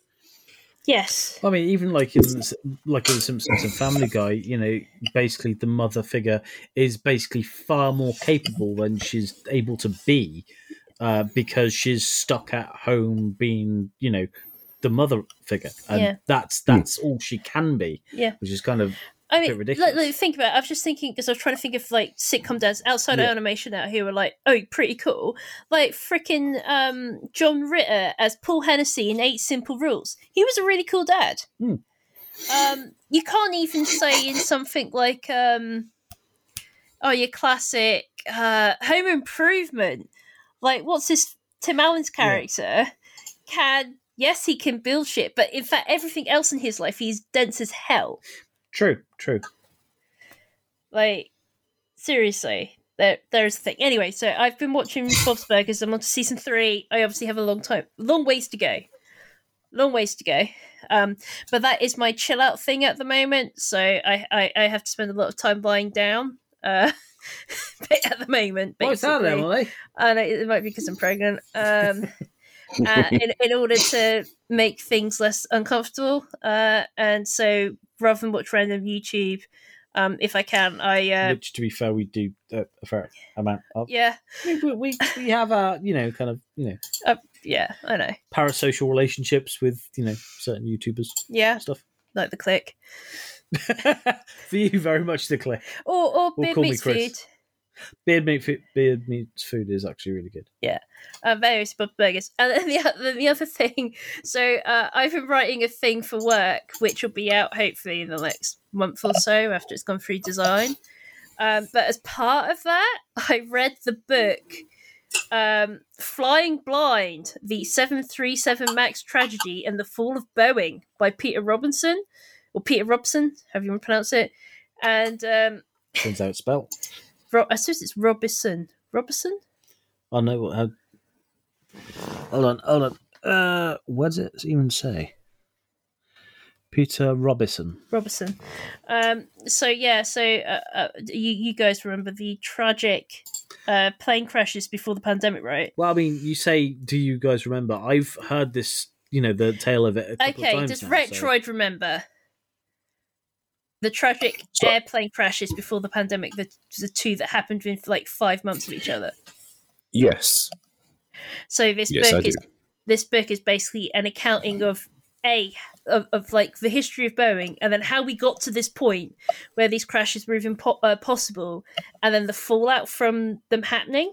Yes. I mean, even like in like in The Simpsons and Family Guy, you know, basically the mother figure is basically far more capable than she's able to be, uh, because she's stuck at home being, you know, the mother figure, and Yeah. that's that's all she can be. Yeah. which is kind of I mean, ridiculous. like, like, think about it. I was just thinking because I was trying to think of like sitcom dads outside of Yeah. animation now who were like, oh, pretty cool. Like freaking um, John Ritter as Paul Hennessy in Eight Simple Rules. He was a really cool dad. Hmm. Um, you can't even say in something like, um, oh, your classic uh, Home Improvement. Like, what's this? Tim Allen's character can. Yes, he can build shit, but in fact, everything else in his life, he's dense as hell. True, true. Like, seriously, there, there's the thing. Anyway, so I've been watching Bob's Burgers. I'm on to season three. I obviously have a long time, long ways to go. Long ways to go. Um, but that is my chill out thing at the moment. So I, I, I have to spend a lot of time lying down. Uh, [laughs] at the moment, What's that, basically. Emily? and it, it might be because I'm pregnant. Um, [laughs] uh, [laughs] in, in order to make things less uncomfortable, uh, and so rather than watch random YouTube, um, if I can, I uh, Which, to be fair, we do uh, a fair amount of. yeah, We, we, we have our, you know, kind of, you know, yeah, I know, parasocial relationships with, you know, certain YouTubers yeah, stuff. like the click [laughs] For you, very much the click. or or call me meets food. Beard meat, food, beard meats food is actually really good. Yeah, uh, various burgers. And then the, oth- the other thing, [laughs] so uh, I've been writing a thing for work, which will be out hopefully in the next month or so after it's gone through design. Um, but as part of that, [laughs] I read the book um, Flying Blind The 737 MAX Tragedy and the Fall of Boeing by Peter Robinson, or Peter Robson, however you want to pronounce it. And um, Turns out it's spelled. [laughs] Ro- I suppose it's Robison. Robison? I know what. How... Hold on, hold on. Uh, what does it even say? Peter Robinson. Robinson. Um, so yeah, so uh, uh, you you guys remember the tragic uh, plane crashes before the pandemic, right? Well, I mean, you say, do you guys remember? I've heard this, you know, the tale of it. A couple of Okay, does now, Retroid remember the tragic airplane crashes before the pandemic? The the two that happened within like five months of each other. Yes, So this Yes, book is this book is basically an accounting of a of, of like the history of Boeing and then how we got to this point where these crashes were even po- uh, possible, and then the fallout from them happening,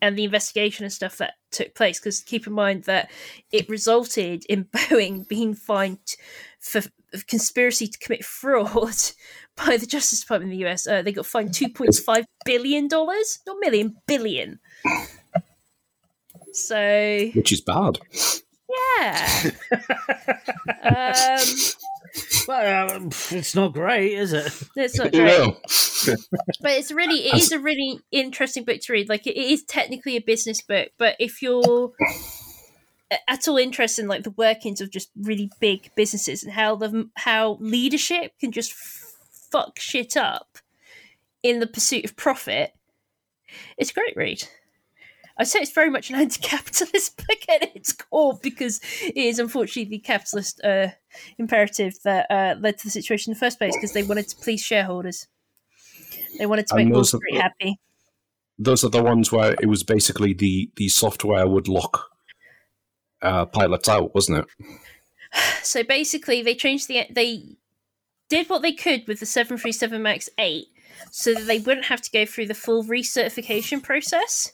and the investigation and stuff that took place. Because keep in mind that it resulted in [laughs] Boeing being fined for for conspiracy to commit fraud [laughs] by the Justice Department in the US. Uh, they got fined two point five billion dollars, not million, billion. So which is bad. Yeah. [laughs] um, Well, um, it's not great, is it? it's not [laughs] great. No. but it's really it is a really interesting book to read like it is technically a business book but if you're at all interested in like the workings of just really big businesses and how the how leadership can just f- fuck shit up in the pursuit of profit it's a great read I'd say it's very much an [laughs] anti-capitalist book at its core because it is unfortunately the capitalist uh, imperative that uh, led to the situation in the first place because they wanted to please shareholders. They wanted to And make Wall Street the- happy. Those are the ones where it was basically the, the software would lock uh, pilots out, wasn't it? [sighs] So basically, they changed the they did what they could with the 737 Max 8 so that they wouldn't have to go through the full recertification process.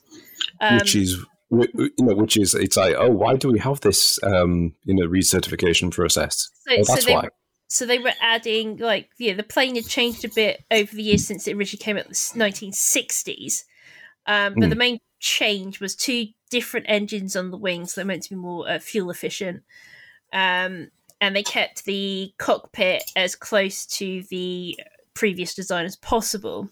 Um, which is you know which is it's like oh why do we have this um you know recertification process so, oh, so that's they why were, so they were adding like yeah the plane had changed a bit over the years since it originally came out in the 1960s um, but Mm. the main change was two different engines on the wings that are meant to be more uh, fuel efficient um, and they kept the cockpit as close to the previous design as possible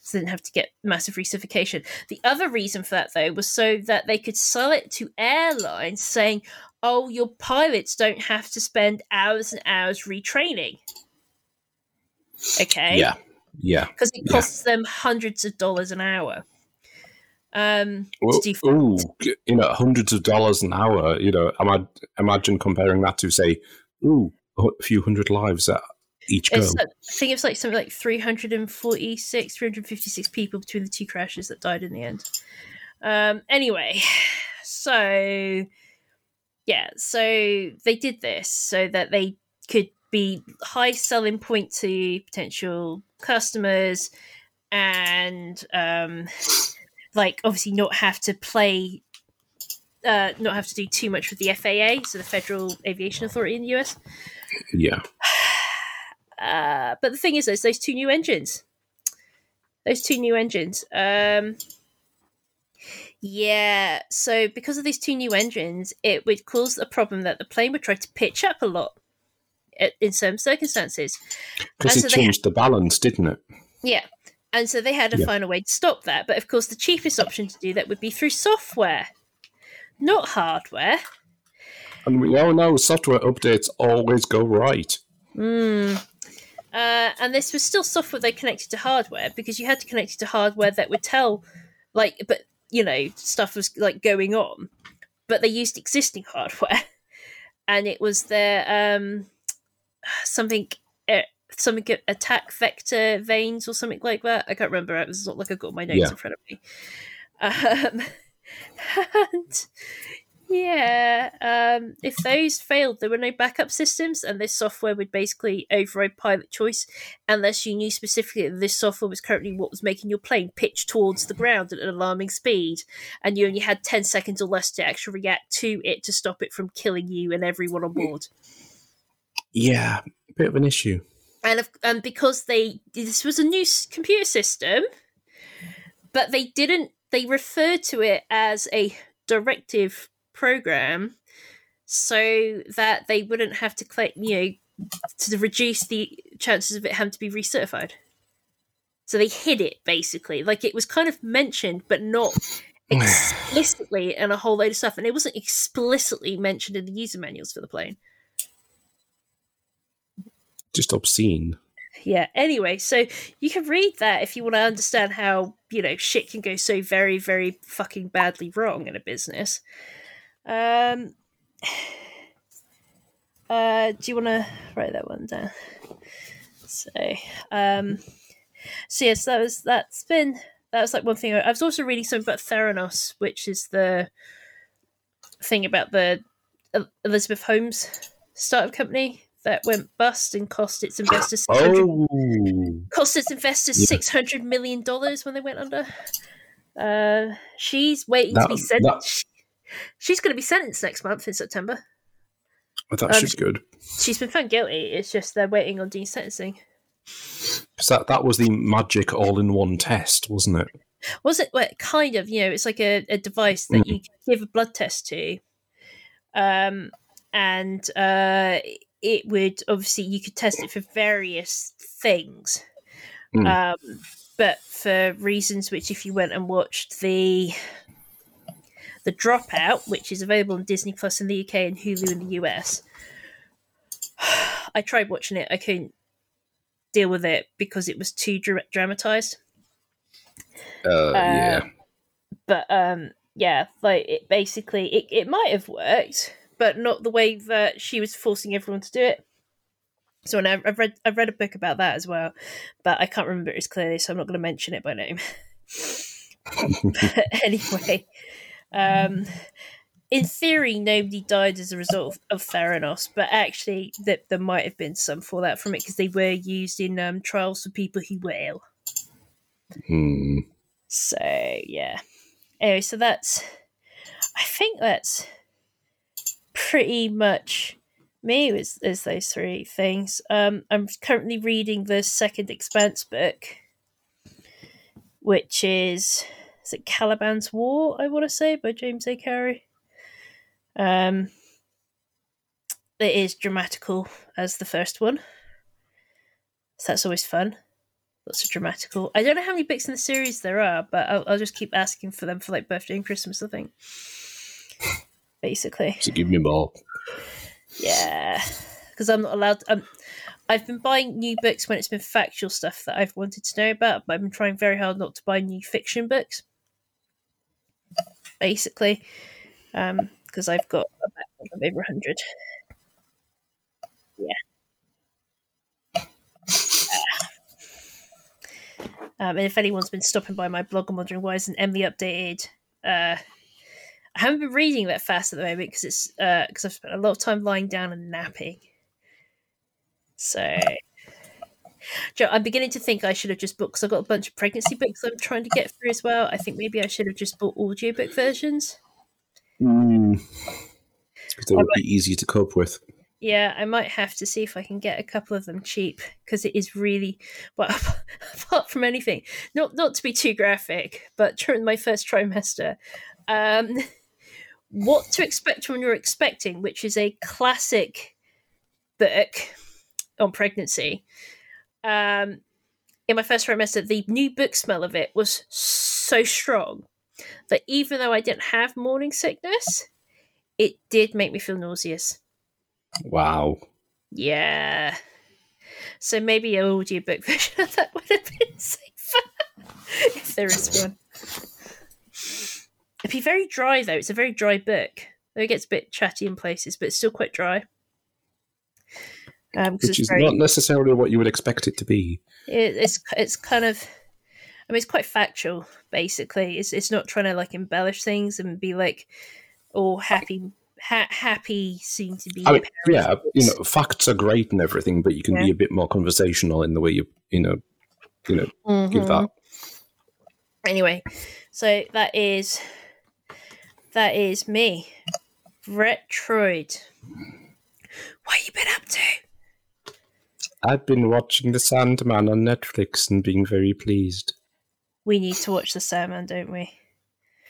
so they didn't have to get massive recertification. The other reason for that, though, was so that they could sell it to airlines saying, oh, your pilots don't have to spend hours and hours retraining. Okay? yeah yeah Because it yeah. costs them hundreds of dollars an hour. Um, well, ooh, you know hundreds of dollars an hour you know ima- imagine comparing that to say ooh a few hundred lives at each go like, I think it's like something like 346, 356 people between the two crashes that died in the end. Um, anyway, [sighs] so yeah, so they did this so that they could be high selling point to potential customers and um, like obviously not have to play uh, not have to do too much with the FAA, so the Federal Aviation Authority in the US. yeah [sighs] Uh, but the thing is, there's those two new engines. Those two new engines. Um, yeah, so because of these two new engines, it would cause a problem that the plane would try to pitch up a lot in some circumstances. because it so changed the balance didn't it Yeah. And so they had to Yeah. find a way to stop that. But of course, the cheapest option to do that would be through software, not hardware. and we all know software updates always go right Mm. Uh, and this was still software they connected to hardware because you had to connect it to hardware that would tell, like, but you know, stuff was like going on, but they used existing hardware, [laughs] and it was their um something uh, something attack vector vanes or something like that. I can't remember. It was not like I've got my notes Yeah. in front of me. Um, [laughs] and yeah, um, if those failed, there were no backup systems, and this software would basically override pilot choice unless you knew specifically that this software was currently what was making your plane pitch towards the ground at an alarming speed, and you only had 10 seconds or less to actually react to it to stop it from killing you and everyone on board. yeah a bit of an issue and and because they this was a new computer system, but they didn't they referred to it as a directive program, so that they wouldn't have to claim you know to reduce the chances of it having to be recertified. So they hid it basically, like it was kind of mentioned, but not [sighs] explicitly, and a whole load of stuff, and it wasn't explicitly mentioned in the user manuals for the plane. Just obscene. Yeah anyway so you can read that if you want to understand how you know shit can go so very very fucking badly wrong in a business. Um [sighs] uh do you want to write that one down? So um so yes that was that's been that was like one thing. I was also reading something about theranos which is the thing about the elizabeth holmes startup company that went bust and cost its investors oh cost its investors Yeah. six hundred million dollars when they went under. Uh, she's waiting to be sentenced. She's going to be sentenced next month in September. that Um, should be good She's been found guilty. It's just they're waiting on Dean's sentencing. 'Cause that, that was the magic all-in-one test wasn't it Was it well, kind of? You know, it's like a, a device that Mm. you give a blood test to, um, and uh, it would obviously you could test it for various things, Hmm. um, but for reasons which, if you went and watched the the Dropout, which is available on Disney Plus in the UK and Hulu in the US, I tried watching it. I couldn't deal with it because it was too dra- dramatized. Uh, yeah. but um yeah like it basically it, it might have worked but not the way that she was forcing everyone to do it so and I've, read i've read a book about that as well but i can't remember it as clearly so i'm not going to mention it by name but [laughs] anyway um in theory nobody died as a result of, of theranos but actually that there might have been some fallout from it because they were used in um, trials for people who were ill Hmm. so yeah. Anyway, so that's I think that's pretty much me is, is those three things. Um I'm currently reading the second expanse book, which is is it Caliban's War, I want to say, by James A. Corey. Um it is dramatical as the first one. So that's always fun lots of dramatical. I don't know how many books in the series there are, but I'll, I'll just keep asking for them for like birthday and Christmas. I think, basically, So give me more. yeah, because I'm not allowed. Um, I've been buying new books when it's been factual stuff that I've wanted to know about, but I've been trying very hard not to buy new fiction books. Basically, Um, because I've got a backlog of over hundred. Um, and if anyone's been stopping by my blog and wondering why isn't Emily updated, uh, I haven't been reading that fast at the moment because it's because I've spent a lot of time lying down and napping. So, Joe, I'm beginning to think I should have just bought because I've got a bunch of pregnancy books I'm trying to get through as well. I think maybe I should have just bought audiobook versions. Because they would be easier to cope with. Yeah, I might have to see if I can get a couple of them cheap because it is really well. [laughs] Apart from anything, not not to be too graphic, but during my first trimester, um, what to expect when you're expecting, which is a classic book on pregnancy. Um, in my first trimester, the new book smell of it was so strong that even though I didn't have morning sickness, it did make me feel nauseous. Wow. Yeah. So maybe an audiobook [laughs] version of that would have been safer if there is one. It'd be very dry though. It's a very dry book. Though it gets a bit chatty in places, but it's still quite dry. Um, Which it's is very, not necessarily what you would expect it to be. it, it's it's kind of I mean it's quite factual basically. It's it's not trying to like embellish things and be like all happy ha- happy soon to be I mean, yeah, you know, facts are great and everything, but you can be a bit more conversational in the way you, you know, you know, give Mhm. that. Anyway, so that is that is me, Retroid. What you been up to? I've been watching The Sandman on Netflix and being very pleased. We need to watch the Sandman, don't we?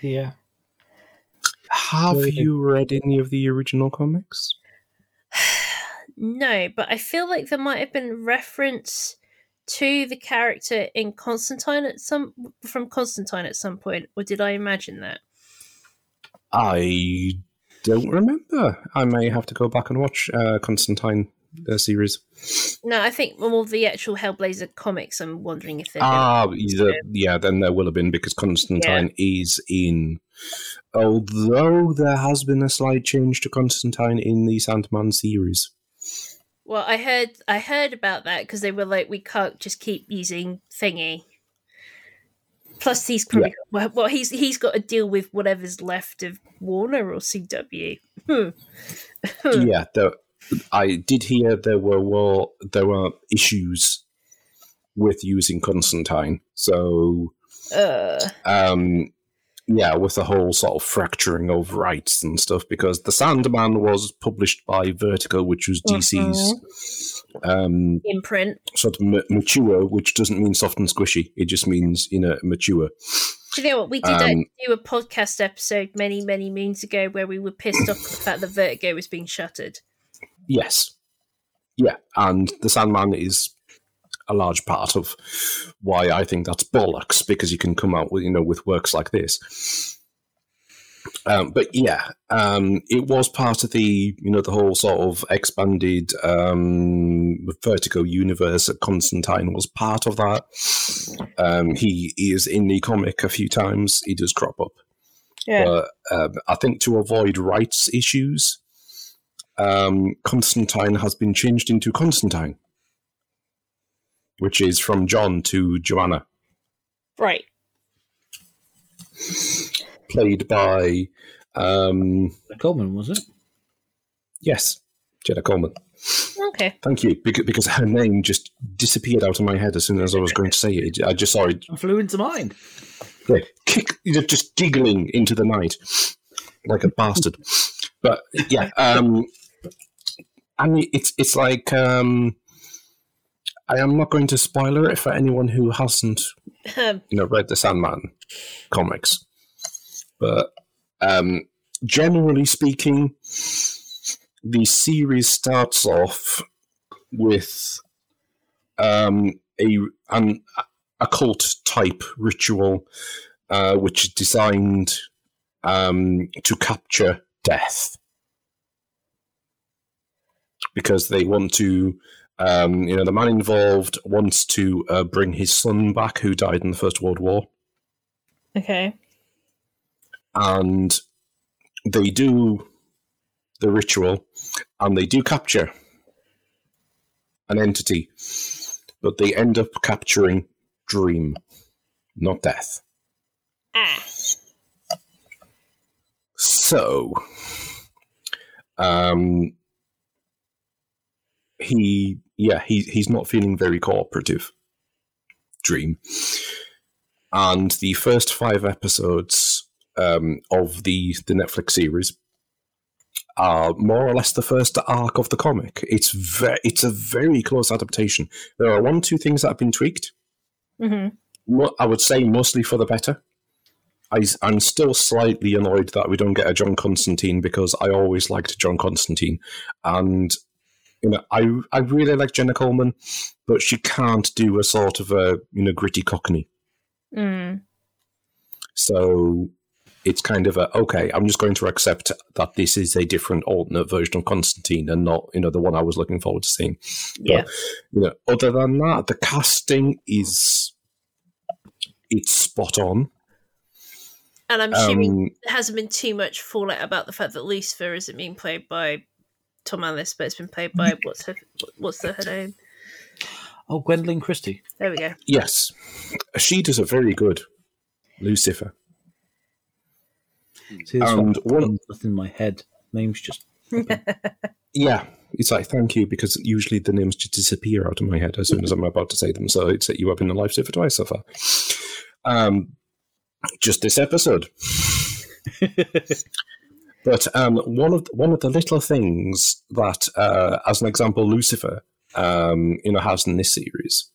Yeah. Have Really? you read any of the original comics? [sighs] No, but I feel like there might have been reference to the character in Constantine at some from Constantine at some point, or did I imagine that? I don't remember. I may have to go back and watch uh, Constantine uh, series. No, I think more the actual Hellblazer comics. I'm wondering if they're Ah, either, yeah, then there will have been because Constantine is in. Although there has been a slight change to Constantine in the Sandman series. Well, I heard I heard about that because they were like, we can't just keep using thingy. Plus, he's probably well, well, he's he's got to deal with whatever's left of Warner or CW. Hmm. [laughs] yeah, there, I did hear there were war, there were issues with using Constantine. So, Uh, um, yeah, with the whole sort of fracturing of rights and stuff, because The Sandman was published by Vertigo, which was DC's um, imprint. sort of ma- mature, which doesn't mean soft and squishy. It just means, you know, mature. Do you know what? We did Um, actually do a podcast episode many, many moons ago where we were pissed off at the fact that Vertigo was being shuttered. Yes. Yeah, and the Sandman is a large part of why I think that's bollocks because you can come out with you know with works like this. Um, but yeah, um, it was part of the you know the whole sort of expanded um, Vertigo universe. Constantine was part of that. Um, he, he is in the comic a few times. He does crop up. But um, I think to avoid rights issues, um, Constantine has been changed into Constantine, which is from John to Joanna, right. played by um, Coleman was it? yes, Jenna Coleman. Okay. Thank you, because, because her name just disappeared out of my head as soon as I was going to say it. I just saw it I flew into mine. like, kick, just giggling into the night like a bastard. But yeah, um, I mean, it's it's like um, I am not going to spoiler it for anyone who hasn't, [laughs] you know, read the Sandman comics. But um, generally speaking, the series starts off with um, a an occult type ritual, uh, which is designed um, to capture death because they want to. Um, you know, the man involved wants to uh, bring his son back, who died in the First World War, okay. and they do the ritual, and they do capture an entity, but they end up capturing Dream, not Death. Ah. So, um, he, yeah, he, he's not feeling very cooperative. Dream. And the first five episodes um, of the, the Netflix series are more or less the first arc of the comic. It's ve- it's a very close adaptation. There are one, two things that have been tweaked. hmm Mo- I would say mostly for the better. I, am still slightly annoyed that we don't get a John Constantine because I always liked John Constantine, and you know I I really like Jenna Coleman, but she can't do a sort of a you know gritty Cockney. Mm. So it's kind of a okay. I'm just going to accept that this is a different alternate version of Constantine and not you know the one I was looking forward to seeing. Yeah. You know, other than that, the casting is it's spot on. And I'm assuming Um, there hasn't been too much fallout about the fact that Lucifer isn't being played by Tom Ellis, but it's been played by what's her what's the, her name? Oh, Gwendoline Christie. There we go. Yes, she does a very good Lucifer. See, this And one, one- nothing in my head. Names just. [laughs] Yeah, it's like thank you because usually the names just disappear out of my head as soon as I'm about to say them. So it's set you up have been a lifesaver twice so far. Um, just this episode. [laughs] But um, one of one of the little things that, uh, as an example, Lucifer, um, you know, has in this series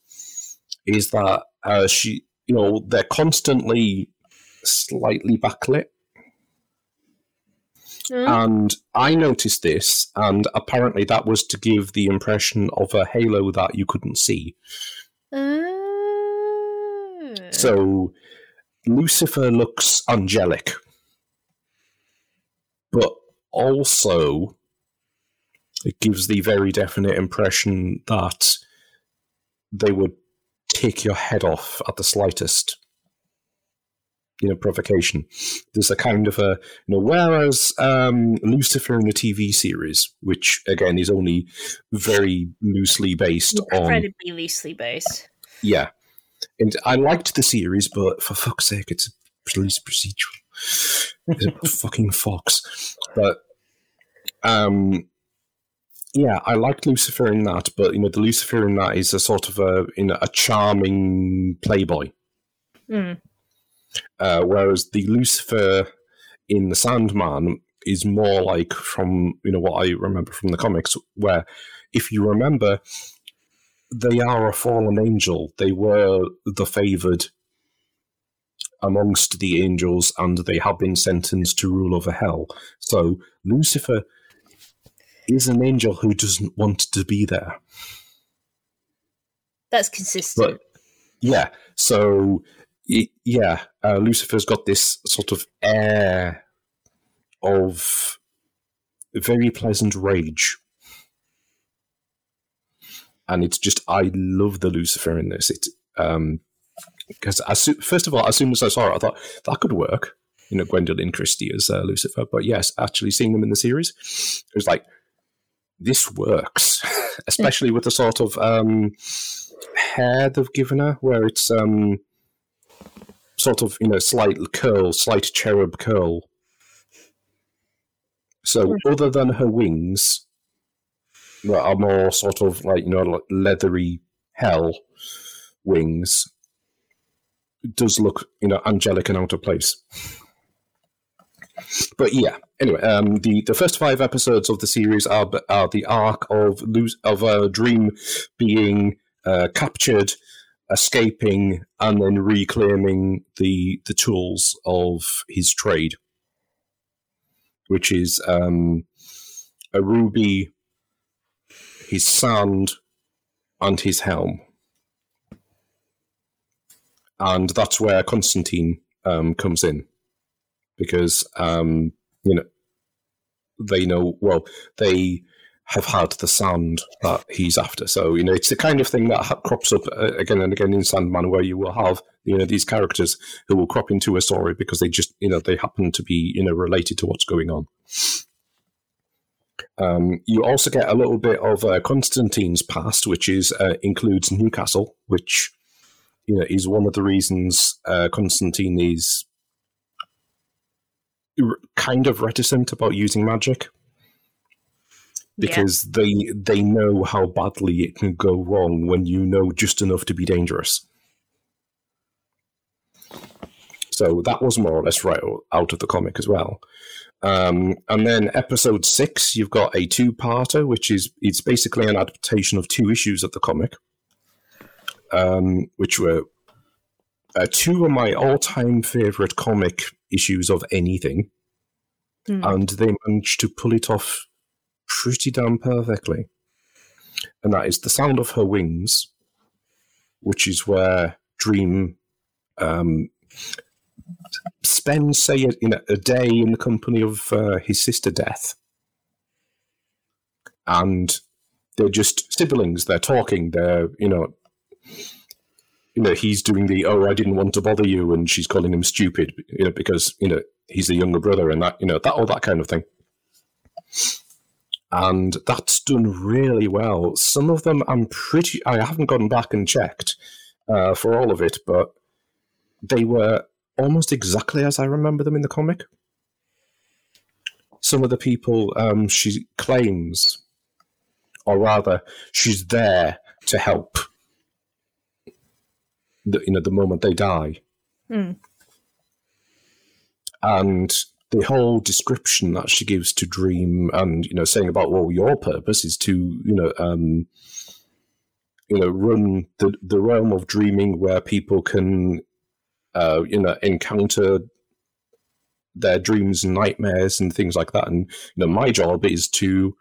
is that uh, she, you know, they're constantly slightly backlit, Mm. and I noticed this, and apparently that was to give the impression of a halo that you couldn't see. Ah. So Lucifer looks angelic, but also it gives the very definite impression that they would take your head off at the slightest you know provocation there's a kind of a you know whereas um lucifer in the tv series which again is only very loosely based on incredibly loosely based. yeah. And I liked the series, but for fuck's sake, it's a police procedural. Fucking Fox. But um yeah, I like Lucifer in that, but you know, the Lucifer in that is a sort of a you know, a charming playboy. Mm. Uh, whereas the Lucifer in the Sandman is more like from you know what I remember from the comics, where if you remember, they are a fallen angel. They were the favored amongst the angels and they have been sentenced to rule over hell. So Lucifer is an angel who doesn't want to be there. That's consistent. But yeah, so yeah, uh, Lucifer's got this sort of air of very pleasant rage. And it's just, I love the Lucifer in this. It, um, because first of all, as soon as I saw it, I thought that could work. You know, Gwendoline Christie as uh, Lucifer. But yes, actually seeing them in the series, it was like this works, [laughs] especially with the sort of um, hair they've given her, where it's um, sort of you know slight curl, slight cherub curl. So other than her wings, that are more sort of like you know like leathery hell wings, does look you know angelic and out of place. But yeah, anyway, um, the the first five episodes of the series are are the arc of lose of a dream being uh, captured, escaping, and then reclaiming the the tools of his trade, which is um, a ruby, his sand, and his helm, and that's where Constantine um, comes in, because um, you know they know well they have had the sand that he's after. So you know, it's the kind of thing that ha- crops up uh, again and again in Sandman, where you will have you know these characters who will crop into a story because they just you know they happen to be you know related to what's going on. Um, you also get a little bit of uh, Constantine's past, which is uh, includes Newcastle, which you know is one of the reasons uh, Constantine is r- kind of reticent about using magic because they they know how badly it can go wrong when you know just enough to be dangerous. So that was more or less right out of the comic as well. Um, and then episode six, you've got a two-parter, which is it's basically an adaptation of two issues of the comic, um, which were uh, two of my all-time favorite comic issues of anything, Hmm. and they managed to pull it off pretty damn perfectly. And that is the sound of her wings, which is where Dream um, spends, say, a, in a, a day in the company of uh, his sister Death. And they're just siblings. They're talking. They're, you know, you know, he's doing the "oh, I didn't want to bother you," and she's calling him stupid, you know, because you know he's the younger brother, and that, you know, that all that kind of thing and that's done really well. Some of them I'm pretty I haven't gone back and checked uh, for all of it, but they were almost exactly as I remember them in the comic. Some of the people um, she claims, or rather, she's there to help. The, you know, the moment they die, Hmm. and the whole description that she gives to Dream, and you know, saying about well, your purpose is to you know, um, you know, run the the realm of dreaming where people can, uh, you know, encounter their dreams and nightmares and things like that. And you know, my job is to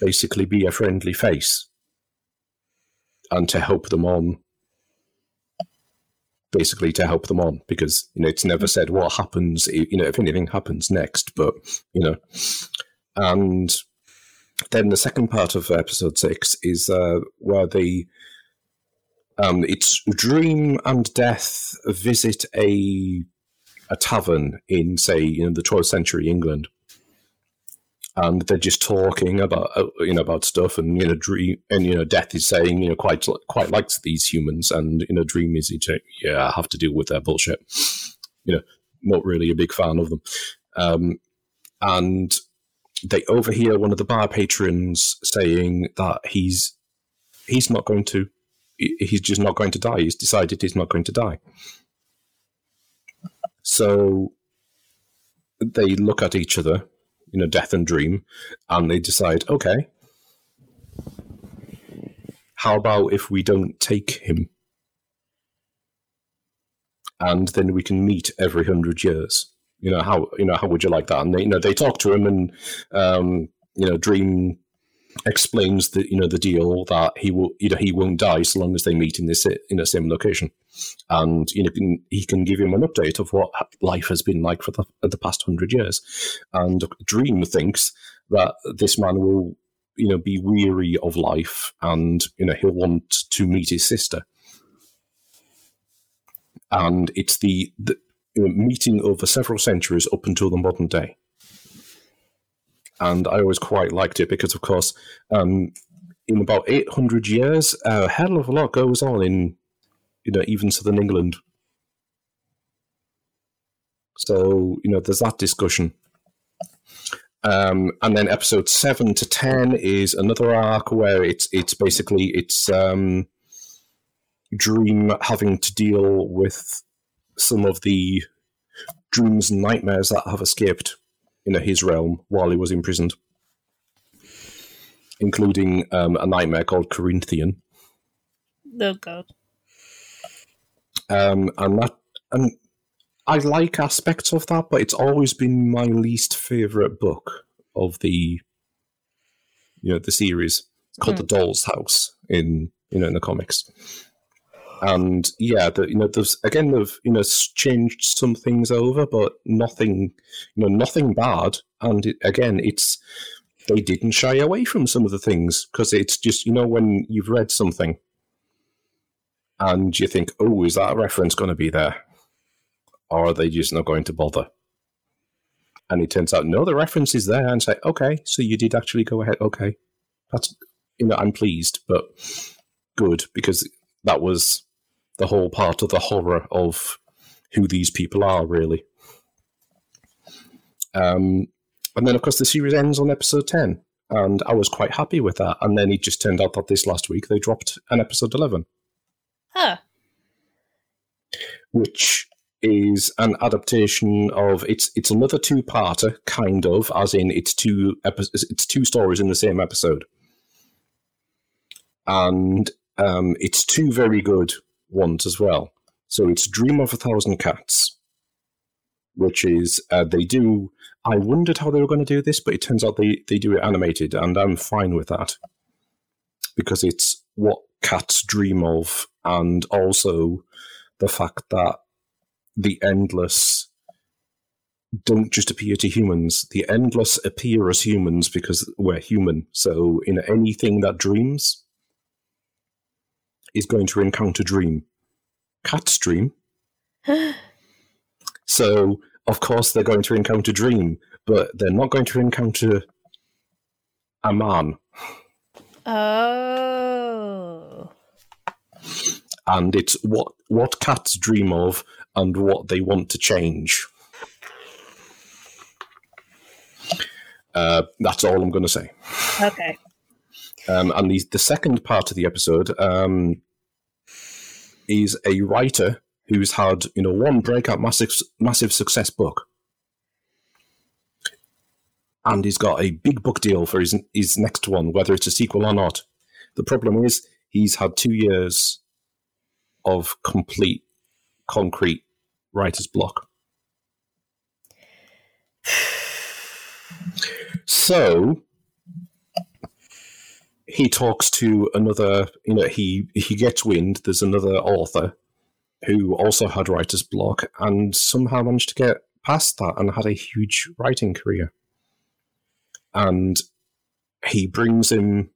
basically be a friendly face and to help them on basically to help them on because you know it's never said what happens you know if anything happens next but you know. And then the second part of episode six is uh, where the um, it's dream and death visit a a tavern in say you know the 12th century england and they're just talking about uh, you know about stuff and you know dream and you know death is saying you know quite quite likes these humans and you know dream is yeah I have to deal with their bullshit. You know not really a big fan of them. Um, and they overhear one of the bar patrons saying that he's he's not going to he's just not going to die. He's decided he's not going to die. So they look at each other you know, death and dream, and they decide, okay, how about if we don't take him? and then we can meet every hundred years. You know how you know how would you like that? And they, you know they talk to him, and um, you know Dream explains the you know the deal that he will you know he won't die so long as they meet in this in the same location, and you know can, he can give him an update of what life has been like for the, the past hundred years, and Dream thinks that this man will you know be weary of life and you know he'll want to meet his sister, and it's the, the you know, meeting over several centuries up until the modern day and I always quite liked it because, of course, um, in about 800 years, a hell of a lot goes on in, you know, even southern England. So, you know, there's that discussion. Um, and then episode seven to ten is another arc where it's it's basically it's um, Dream having to deal with some of the dreams and nightmares that have escaped you know his realm while he was imprisoned, including um, a nightmare called Corinthian. Oh god. Um, and that and I like aspects of that, but it's always been my least favorite book of the you know the series called mm. The Doll's House in you know in the comics. And yeah, the, you know, there's again they've you know changed some things over, but nothing, you know, nothing bad. And it, again, it's they didn't shy away from some of the things because it's just you know when you've read something and you think, oh, is that reference going to be there, or are they just not going to bother? And it turns out, no, the reference is there, and say, okay, so you did actually go ahead. Okay, that's you know, I'm pleased, but good because that was the whole part of the horror of who these people are, really. Um, and then, of course, the series ends on episode 10, and I was quite happy with that. And then it just turned out that this last week they dropped an episode 11. Huh. Which is an adaptation of it's it's another two-parter kind of as in it's two epi- it's two stories in the same episode and um, it's two very good ones as well. So it's Dream of a Thousand Cats, which is uh, they do. I wondered how they were going to do this, but it turns out they they do it animated, and I'm fine with that because it's what cats dream of, and also the fact that the endless don't just appear to humans. The endless appear as humans because we're human. So in anything that dreams is going to encounter Dream. Cat's Dream. [gasps] so, of course, they're going to encounter Dream, but they're not going to encounter a man. Oh. And it's what what cats dream of and what they want to change. Uh, that's all I'm going to say. Okay. Um, and the, the second part of the episode um, is a writer who's had you know one breakout massive massive success book, and he's got a big book deal for his his next one, whether it's a sequel or not. The problem is he's had two years of complete concrete writer's block. [sighs] So he talks to another, you know, he he gets wind. There's another author who also had writer's block and somehow managed to get past that and had a huge writing career. And he brings him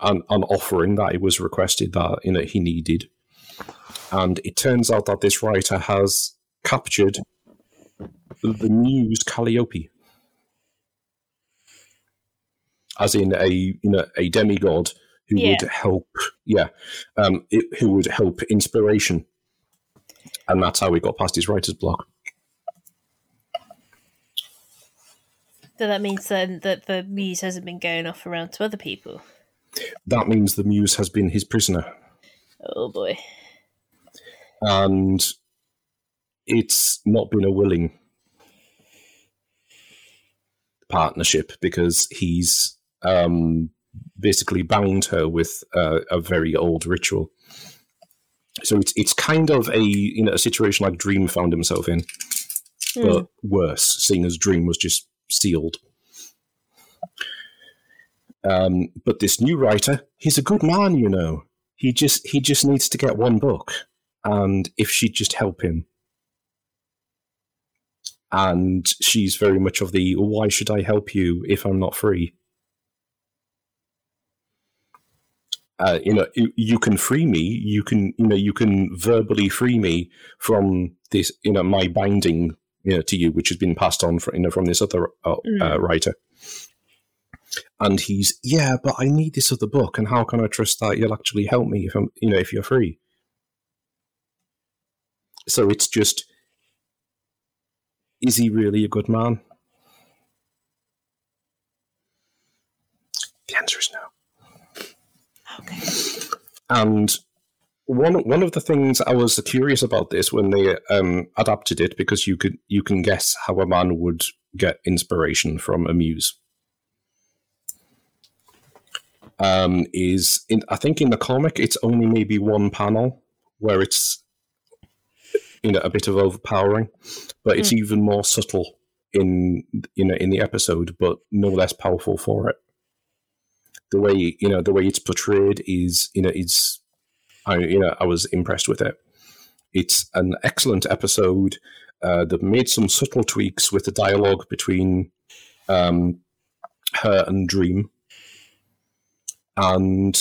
an, an offering that it was requested that you know he needed. And it turns out that this writer has captured the muse Calliope as in a you know a demigod who yeah. would help, yeah, um, it, who would help inspiration, and that's how he got past his writer's block. So that means then that the muse hasn't been going off around to other people. That means the muse has been his prisoner. Oh boy. And it's not been a willing partnership because he's um, basically bound her with uh, a very old ritual. So it's it's kind of a you know a situation like Dream found himself in, Hmm. but worse, seeing as Dream was just sealed. Um, but this new writer, he's a good man, you know. He just he just needs to get one book, and if she'd just help him. And she's very much of the why should I help you if I'm not free? Uh, you know, you, you can free me. You can, you know, you can verbally free me from this, you know, my binding, you know, to you, which has been passed on from, you know, from this other uh, uh, writer. And he's, yeah, but I need this other book, and how can I trust that you'll actually help me if I'm, you know, if you're free? So it's just, is he really a good man? The answer is no. Okay. And one one of the things I was curious about this when they um, adapted it because you could you can guess how a man would get inspiration from a muse. Um, is in I think in the comic it's only maybe one panel where it's you know a bit of overpowering, but it's even more subtle in you know in the episode, but no less powerful for it the way you know the way it's portrayed is you know it's I you know I was impressed with it. It's an excellent episode. Uh, they've made some subtle tweaks with the dialogue between um, her and Dream, and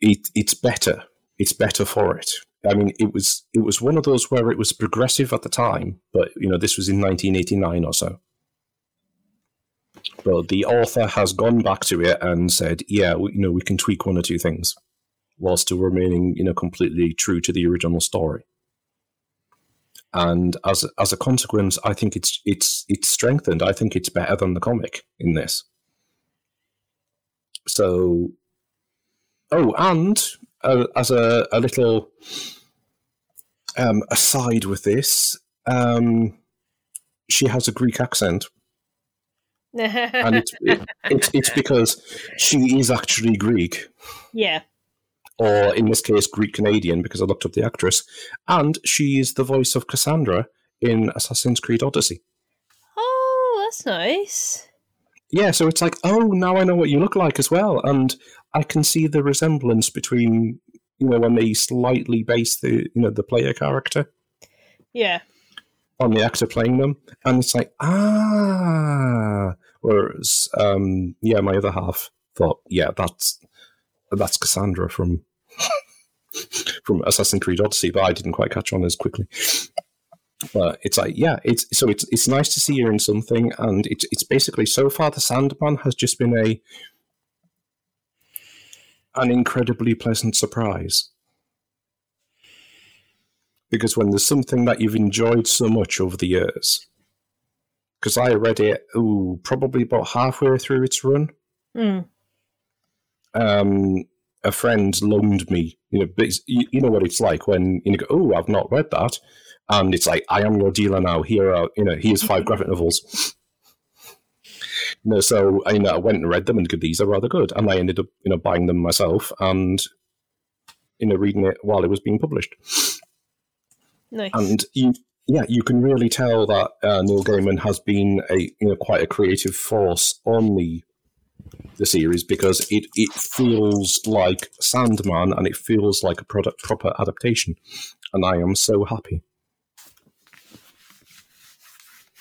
it it's better. It's better for it. I mean, it was it was one of those where it was progressive at the time, but you know this was in 1989 or so. But the author has gone back to it and said, "Yeah, we, you know, we can tweak one or two things, while still remaining, you know, completely true to the original story." And as as a consequence, I think it's it's it's strengthened. I think it's better than the comic in this. So, oh, and uh, as a, a little um, aside with this, um, she has a Greek accent and it's, it, it's it's [laughs] [laughs] because she is actually Greek, yeah. or in this case, Greek Canadian, because I looked up the actress, and she is the voice of Cassandra in Assassin's Creed Odyssey. Oh, that's nice. Yeah, so it's like, oh, now I know what you look like as well, and I can see the resemblance between you know when they slightly base the you know the player character Yeah. On the actor playing them, and it's like ah. Whereas, um, yeah, my other half thought, yeah, that's that's Cassandra from [laughs] from Assassin's Creed Odyssey, but I didn't quite catch on as quickly. But it's like, yeah, it's so it's it's nice to see her in something, and it's it's basically so far the Sandman has just been a an incredibly pleasant surprise. Because when there's something that you've enjoyed so much over the years, because I read it, ooh, probably about halfway through its run. Mm. Um, a friend loaned me, you know, but you, you know what it's like when you go, oh, I've not read that, and it's like, I am your dealer now. Here are, you know, here's five graphic novels. You know, so I, you know, I went and read them, and go, these are rather good, and I ended up, you know, buying them myself and, you know, reading it while it was being published. Nice. and you yeah you can really tell that uh, Neil Gaiman has been a you know quite a creative force on the the series because it it feels like Sandman and it feels like a product proper adaptation and I am so happy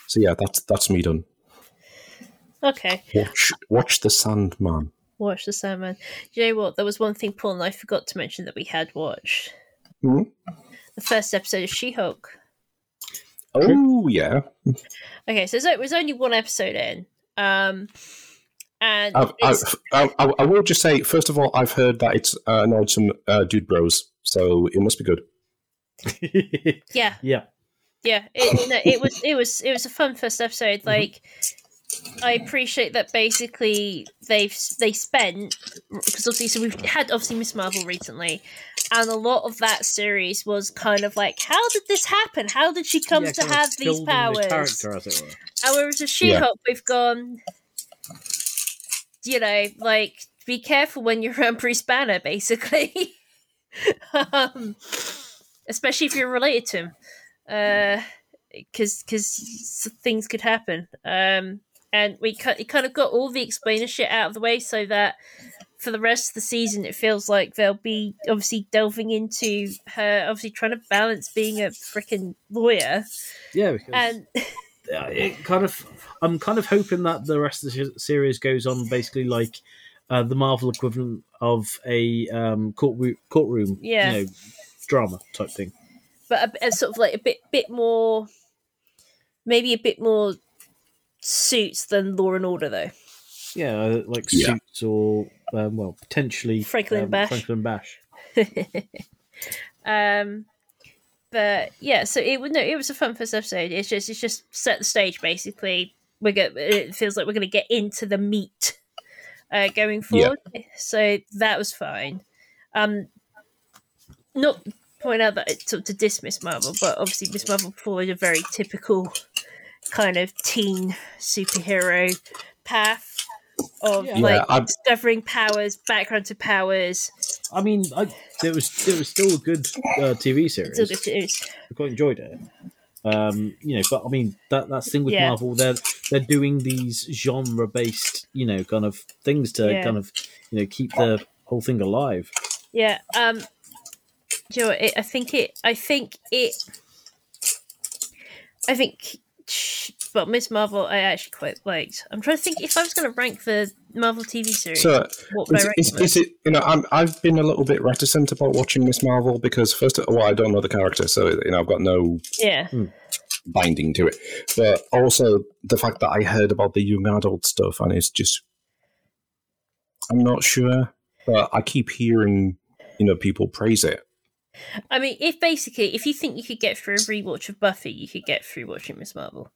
so yeah that's that's me done okay. watch watch the Sandman Watch the Sandman. Do you know what? There was one thing, Paul, and I forgot to mention that we had watched. Hmm? The first episode of She Hulk. oh yeah Okay, so it was only one episode in. Um, and I've, I've, I, I, I will just say first of all I've heard that it's uh, annoyed some uh, dude bros so it must be good [laughs] yeah, yeah. yeah, it, no, it was it was it was a fun first episode. Like, I appreciate that basically they've they spent because obviously so we've had obviously Miss Marvel recently, and a lot of that series was kind of like how did this happen? How did she come Yeah, to have these building the powers? character, as it were. And whereas with She-Hulk, we've gone, you know, like be careful when you're [laughs] around Bruce Banner, basically. [laughs] um, especially if you're related to him, because because things could happen. Um, and we kind kind of got all the explainer shit out of the way so that for the rest of the season, it feels like they'll be obviously delving into her, obviously trying to balance being a freaking lawyer Yeah, because and [laughs] it kind of I'm kind of hoping that the rest of the series goes on basically like uh, the Marvel equivalent of a um, courtroom courtroom Yeah. you know drama type thing. but a, a sort of like a bit bit more, maybe a bit more suits than Law and Order though. Yeah, uh, like Yeah. suits or um, well potentially Franklin um, Bash. Franklin Bash. [laughs] Um, but yeah, so it would no, it was a fun first episode. It's just it's just set the stage basically. We get it feels like we're going to get into the meat uh, going forward. So that was fine. Um, not point out that it's sort of to dismiss Marvel, but obviously Miss Marvel followed a very typical kind of teen superhero path of Yeah. like Yeah, discovering powers, background to powers. I mean, I, it was it was still a good uh, TV series. It's all good to use. I quite enjoyed it. Um, you know, but I mean that that's thing with Yeah. Marvel. They're they're doing these genre based, you know, kind of things to Yeah. kind of you know keep the whole thing alive. Yeah. Um. Do you know I think it. I think it. I think. But Miss Marvel, I actually quite liked. I'm trying to think if I was going to rank the Marvel TV series. So, what is, is, is it you know I'm, I've been a little bit reticent about watching Miss Marvel because first of all I don't know the character, so you know I've got no? Yeah. Hmm. binding to it. But also the fact that I heard about the young adult stuff and it's just I'm not sure, but I keep hearing you know people praise it. I mean, if basically, if you think you could get through a rewatch of Buffy, you could get through watching Miss Marvel.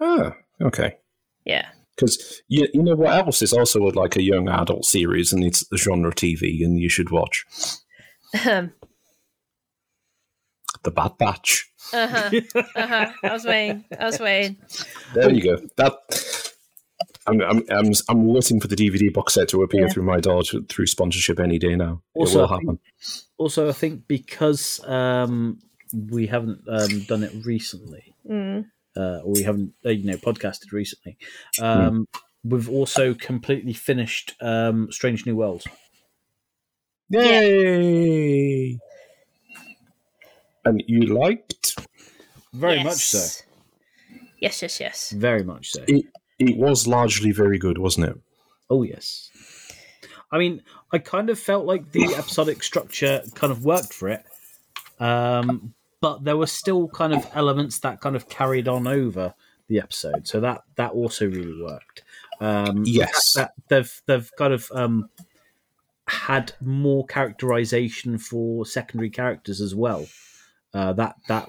Ah, okay. Yeah. Because you, you know what else is also like a young adult series and it's the genre TV and you should watch Um. The Bad Batch. Uh huh. Uh huh. I was waiting. I was waiting. There you go. That I'm I'm I'm, I'm waiting for the DVD box set to appear Yeah. through my door to, through sponsorship any day now. Also, it will I think- happen. Also, I think because um, we haven't um, done it recently, Mm. uh, or we haven't uh, you know podcasted recently, um, we've also completely finished um, Strange New Worlds. Yay! And you liked? Very much so. Yes. Yes. Yes. Yes. Very much so. It, it was largely very good, wasn't it? Oh yes. I mean, I kind of felt like the [coughs] episodic structure kind of worked for it, um, but there were still kind of elements that kind of carried on over the episode, so that that also really worked. Um, Yes. that they've they've kind of um, had more characterization for secondary characters as well. Uh, that that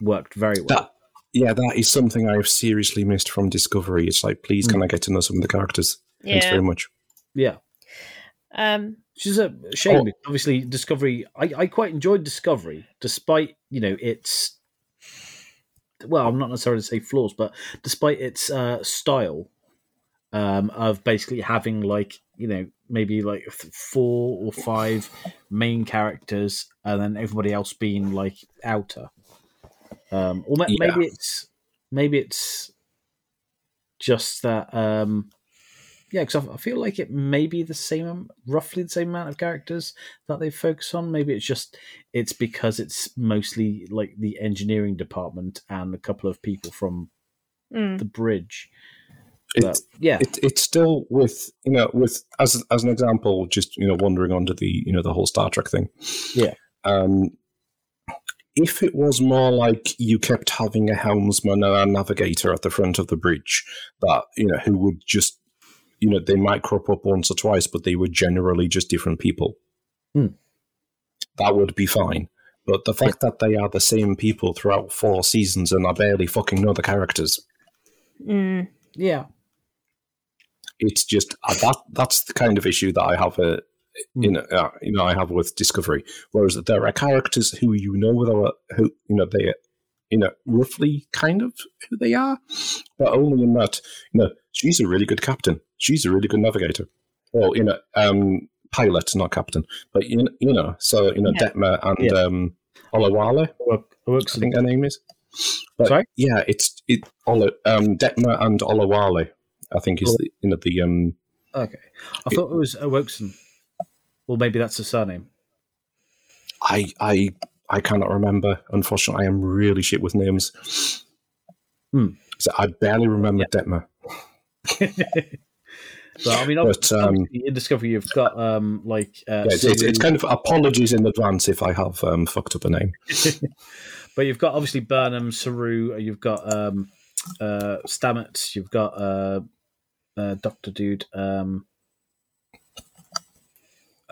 worked very well. That yeah, that is something I have seriously missed from Discovery. It's like, please, can I get to know some of the characters? Thanks very much. yeah. Um. Which is a shame. Oh. Obviously, Discovery. I, I quite enjoyed Discovery, despite you know its. Well, I'm not necessarily to say flaws, but despite its uh, style um, of basically having like you know maybe like four or five main characters, and then everybody else being like outer. Um, or ma- Yeah. maybe it's maybe it's just that. Um, yeah, because I, I feel like it may be the same, roughly the same amount of characters that they focus on. Maybe it's just it's because it's mostly like the engineering department and a couple of people from mm. the bridge. It, But yeah, it, it's still with you know with as as an example, just you know wandering onto the you know the whole Star Trek thing. Yeah. Um, if it was more like you kept having a helmsman and a navigator at the front of the bridge, that you know who would just you know they might crop up once or twice, but they were generally just different people. Hmm. That would be fine. But the fact that they are the same people throughout four seasons and I barely fucking know the characters, Mm. yeah, it's just uh, that that's the kind of issue that I have uh, in uh, you know I have with Discovery. Whereas there are characters who you know without who you know they you know roughly kind of who they are, but only in that you know she's a really good captain, she's a really good navigator. Well, you know, um, pilot, not captain, but you know, you know so you know Yeah. Detmer and Yeah. um, Olawale, Work, I think her name is. But Sorry? Yeah, it's it. Ola, um, Detmer and Olawale, I think is the, you know the um. Okay, I thought it was Awokeson. Well, maybe that's the surname. I I I cannot remember. Unfortunately, I am really shit with names. Hmm. So I barely remember Detmer. [laughs] But I mean, But, um, in Discovery, you've got um, like, uh, Yeah, it's, it's, it's kind of apologies in advance if I have um, fucked up a name. [laughs] but you've got obviously Burnham, Saru, you've got um, uh, Stamets, you've got uh, uh, Doctor Dude. Um,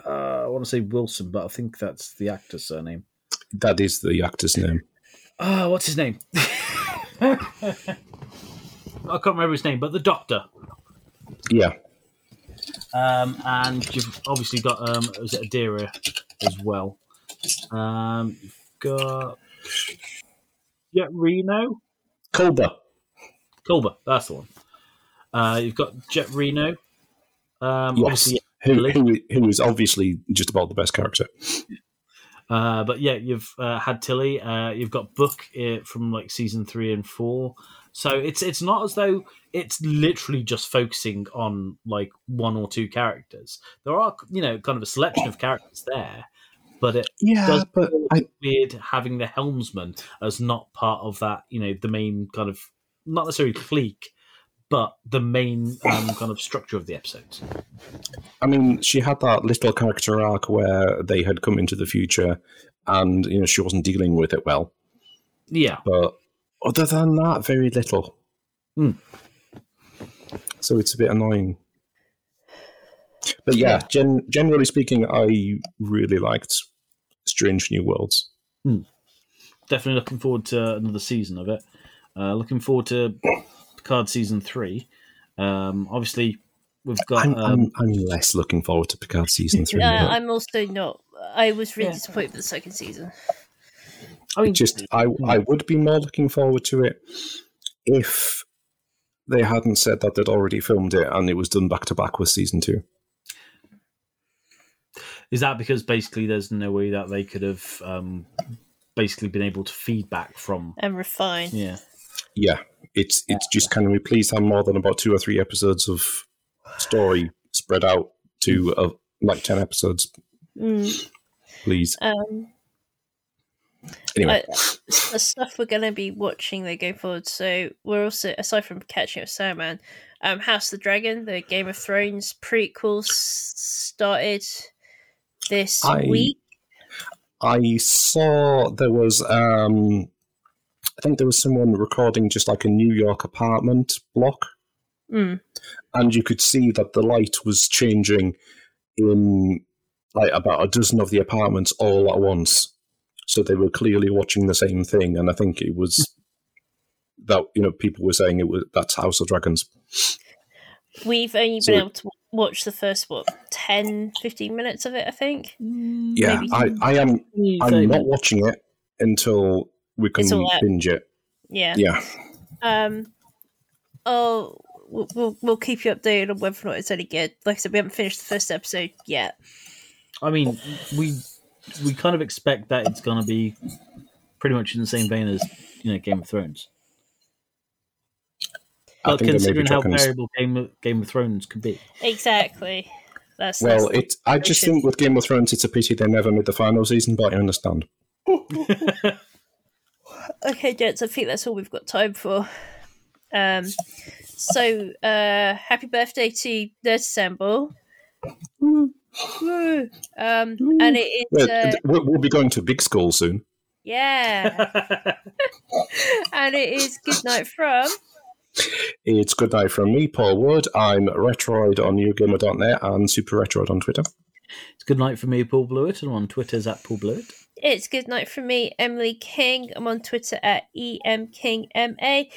uh, I want to say Wilson, but I think that's the actor's surname. That is the actor's name. Oh, what's his name? [laughs] I can't remember his name, but the Doctor. Yeah, Um, and you've obviously got um, is it Adira as well. Um, you've got yeah, Reno, Culber. Culber. That's the one. Uh, you've got Jet Reno. Um, Yes, obviously, who, who who is obviously just about the best character. uh, but yeah, you've uh, had Tilly. Uh, you've got Book uh, from like season three and four. So it's it's not as though it's literally just focusing on like one or two characters. There are you know kind of a selection of characters there, but it Yeah, does but I weird having the helmsman as not part of that, you know, the main kind of not necessarily clique, but the main um, kind of structure of the episodes. I mean, she had that little character arc where they had come into the future, and you know she wasn't dealing with it well. Yeah, But other than that, very little. Hmm. So it's a bit annoying. But yeah, gen- generally speaking, I really liked Strange New Worlds. definitely looking forward to another season of it. Uh, looking forward to Picard season three. Um, obviously, we've got I'm, um, I'm, I'm less looking forward to Picard season three. Uh. I'm also not. I was really Yeah. disappointed with the second season. I mean, just I I would be more looking forward to it if they hadn't said that they'd already filmed it and it was done back to back with season two. is that because basically there's no way that they could have um, basically been able to feedback from? And refine. Yeah, Yeah, it's it's just can we please have more than about two or three episodes of story spread out to uh, like ten episodes, Mm. please. Um, Anyway, uh, the stuff we're going to be watching though going forward. So we're also aside from catching up with Sandman, um, House of the Dragon, the Game of Thrones prequels started this I- week. I saw there was um, I think there was someone recording just like a New York apartment block. Mm. and you could see that the light was changing in like about a dozen of the apartments all at once. So they were clearly watching the same thing, and I think it was that you know people were saying it was that's House of Dragons. We've only So been it- able to watch the first what 10, 15 minutes of it. I think. Yeah, Maybe. I, I am. I'm not watching it until we can It's binge it. Yeah. Yeah, Um. Oh, we'll, we'll we'll keep you updated on whether or not it's any good. Like I said, we haven't finished the first episode yet. I mean, we we kind of expect that it's going to be pretty much in the same vein as you know Game of Thrones. I But think there may be considering how dragons. variable Game of, Game of Thrones could be, Exactly. That's Well, that's- it. I just should- think with Game of Thrones, it's a pity they never made the final season, but I understand. [laughs] okay, gents. I think that's all we've got time for. Um. So, uh, happy birthday to Nerd Assemble. Um, and it is uh, we'll, we'll be going to big school soon. yeah, [laughs] and it is good night from. It's good night from me, Paul Wood. I'm Retroid on NewGamer.net and Super Retroid on Twitter. it's good night for me, Paul Blewett, and on Twitter's at Paul Blewett. It's good night from me, Emily King. I'm on Twitter at emkingma.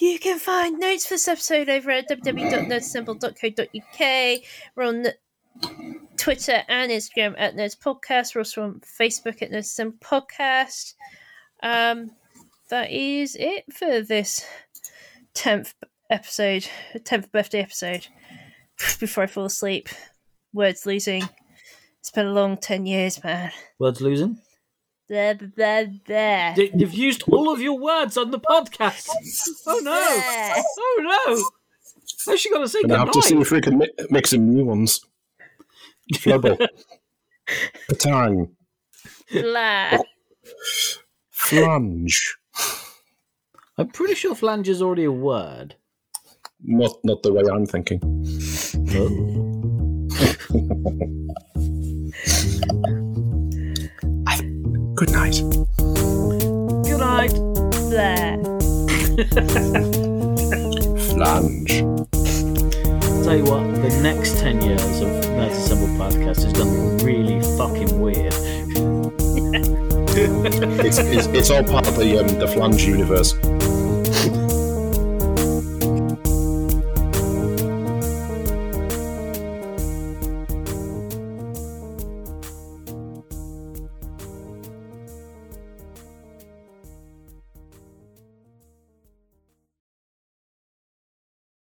You can find notes for this episode over at www.nerdassemble.co.uk. We're on Twitter and Instagram at Nerds Podcast. We're also on Facebook at Nerds Assemble Podcast. Um, that is it for this 10th episode, 10th birthday episode. [sighs] Before I fall asleep, words losing. It's been a long 10 years, man. Words losing. There, there, there. Y- You've used all of your words on the podcast. [laughs] Oh no! There. Oh no! How's she gonna say And I have to see goodnight? if we can mi- make some new ones. Flubble. [laughs] Patang. Blah. Flange. I'm pretty sure flange is already a word. Not not the way I'm thinking. [laughs] Good night. Good night. There. Flange. Tell you what, the next ten years of Nerds Assemble podcast is going to be really fucking weird. It's, it's, it's all part of the um, the flange universe.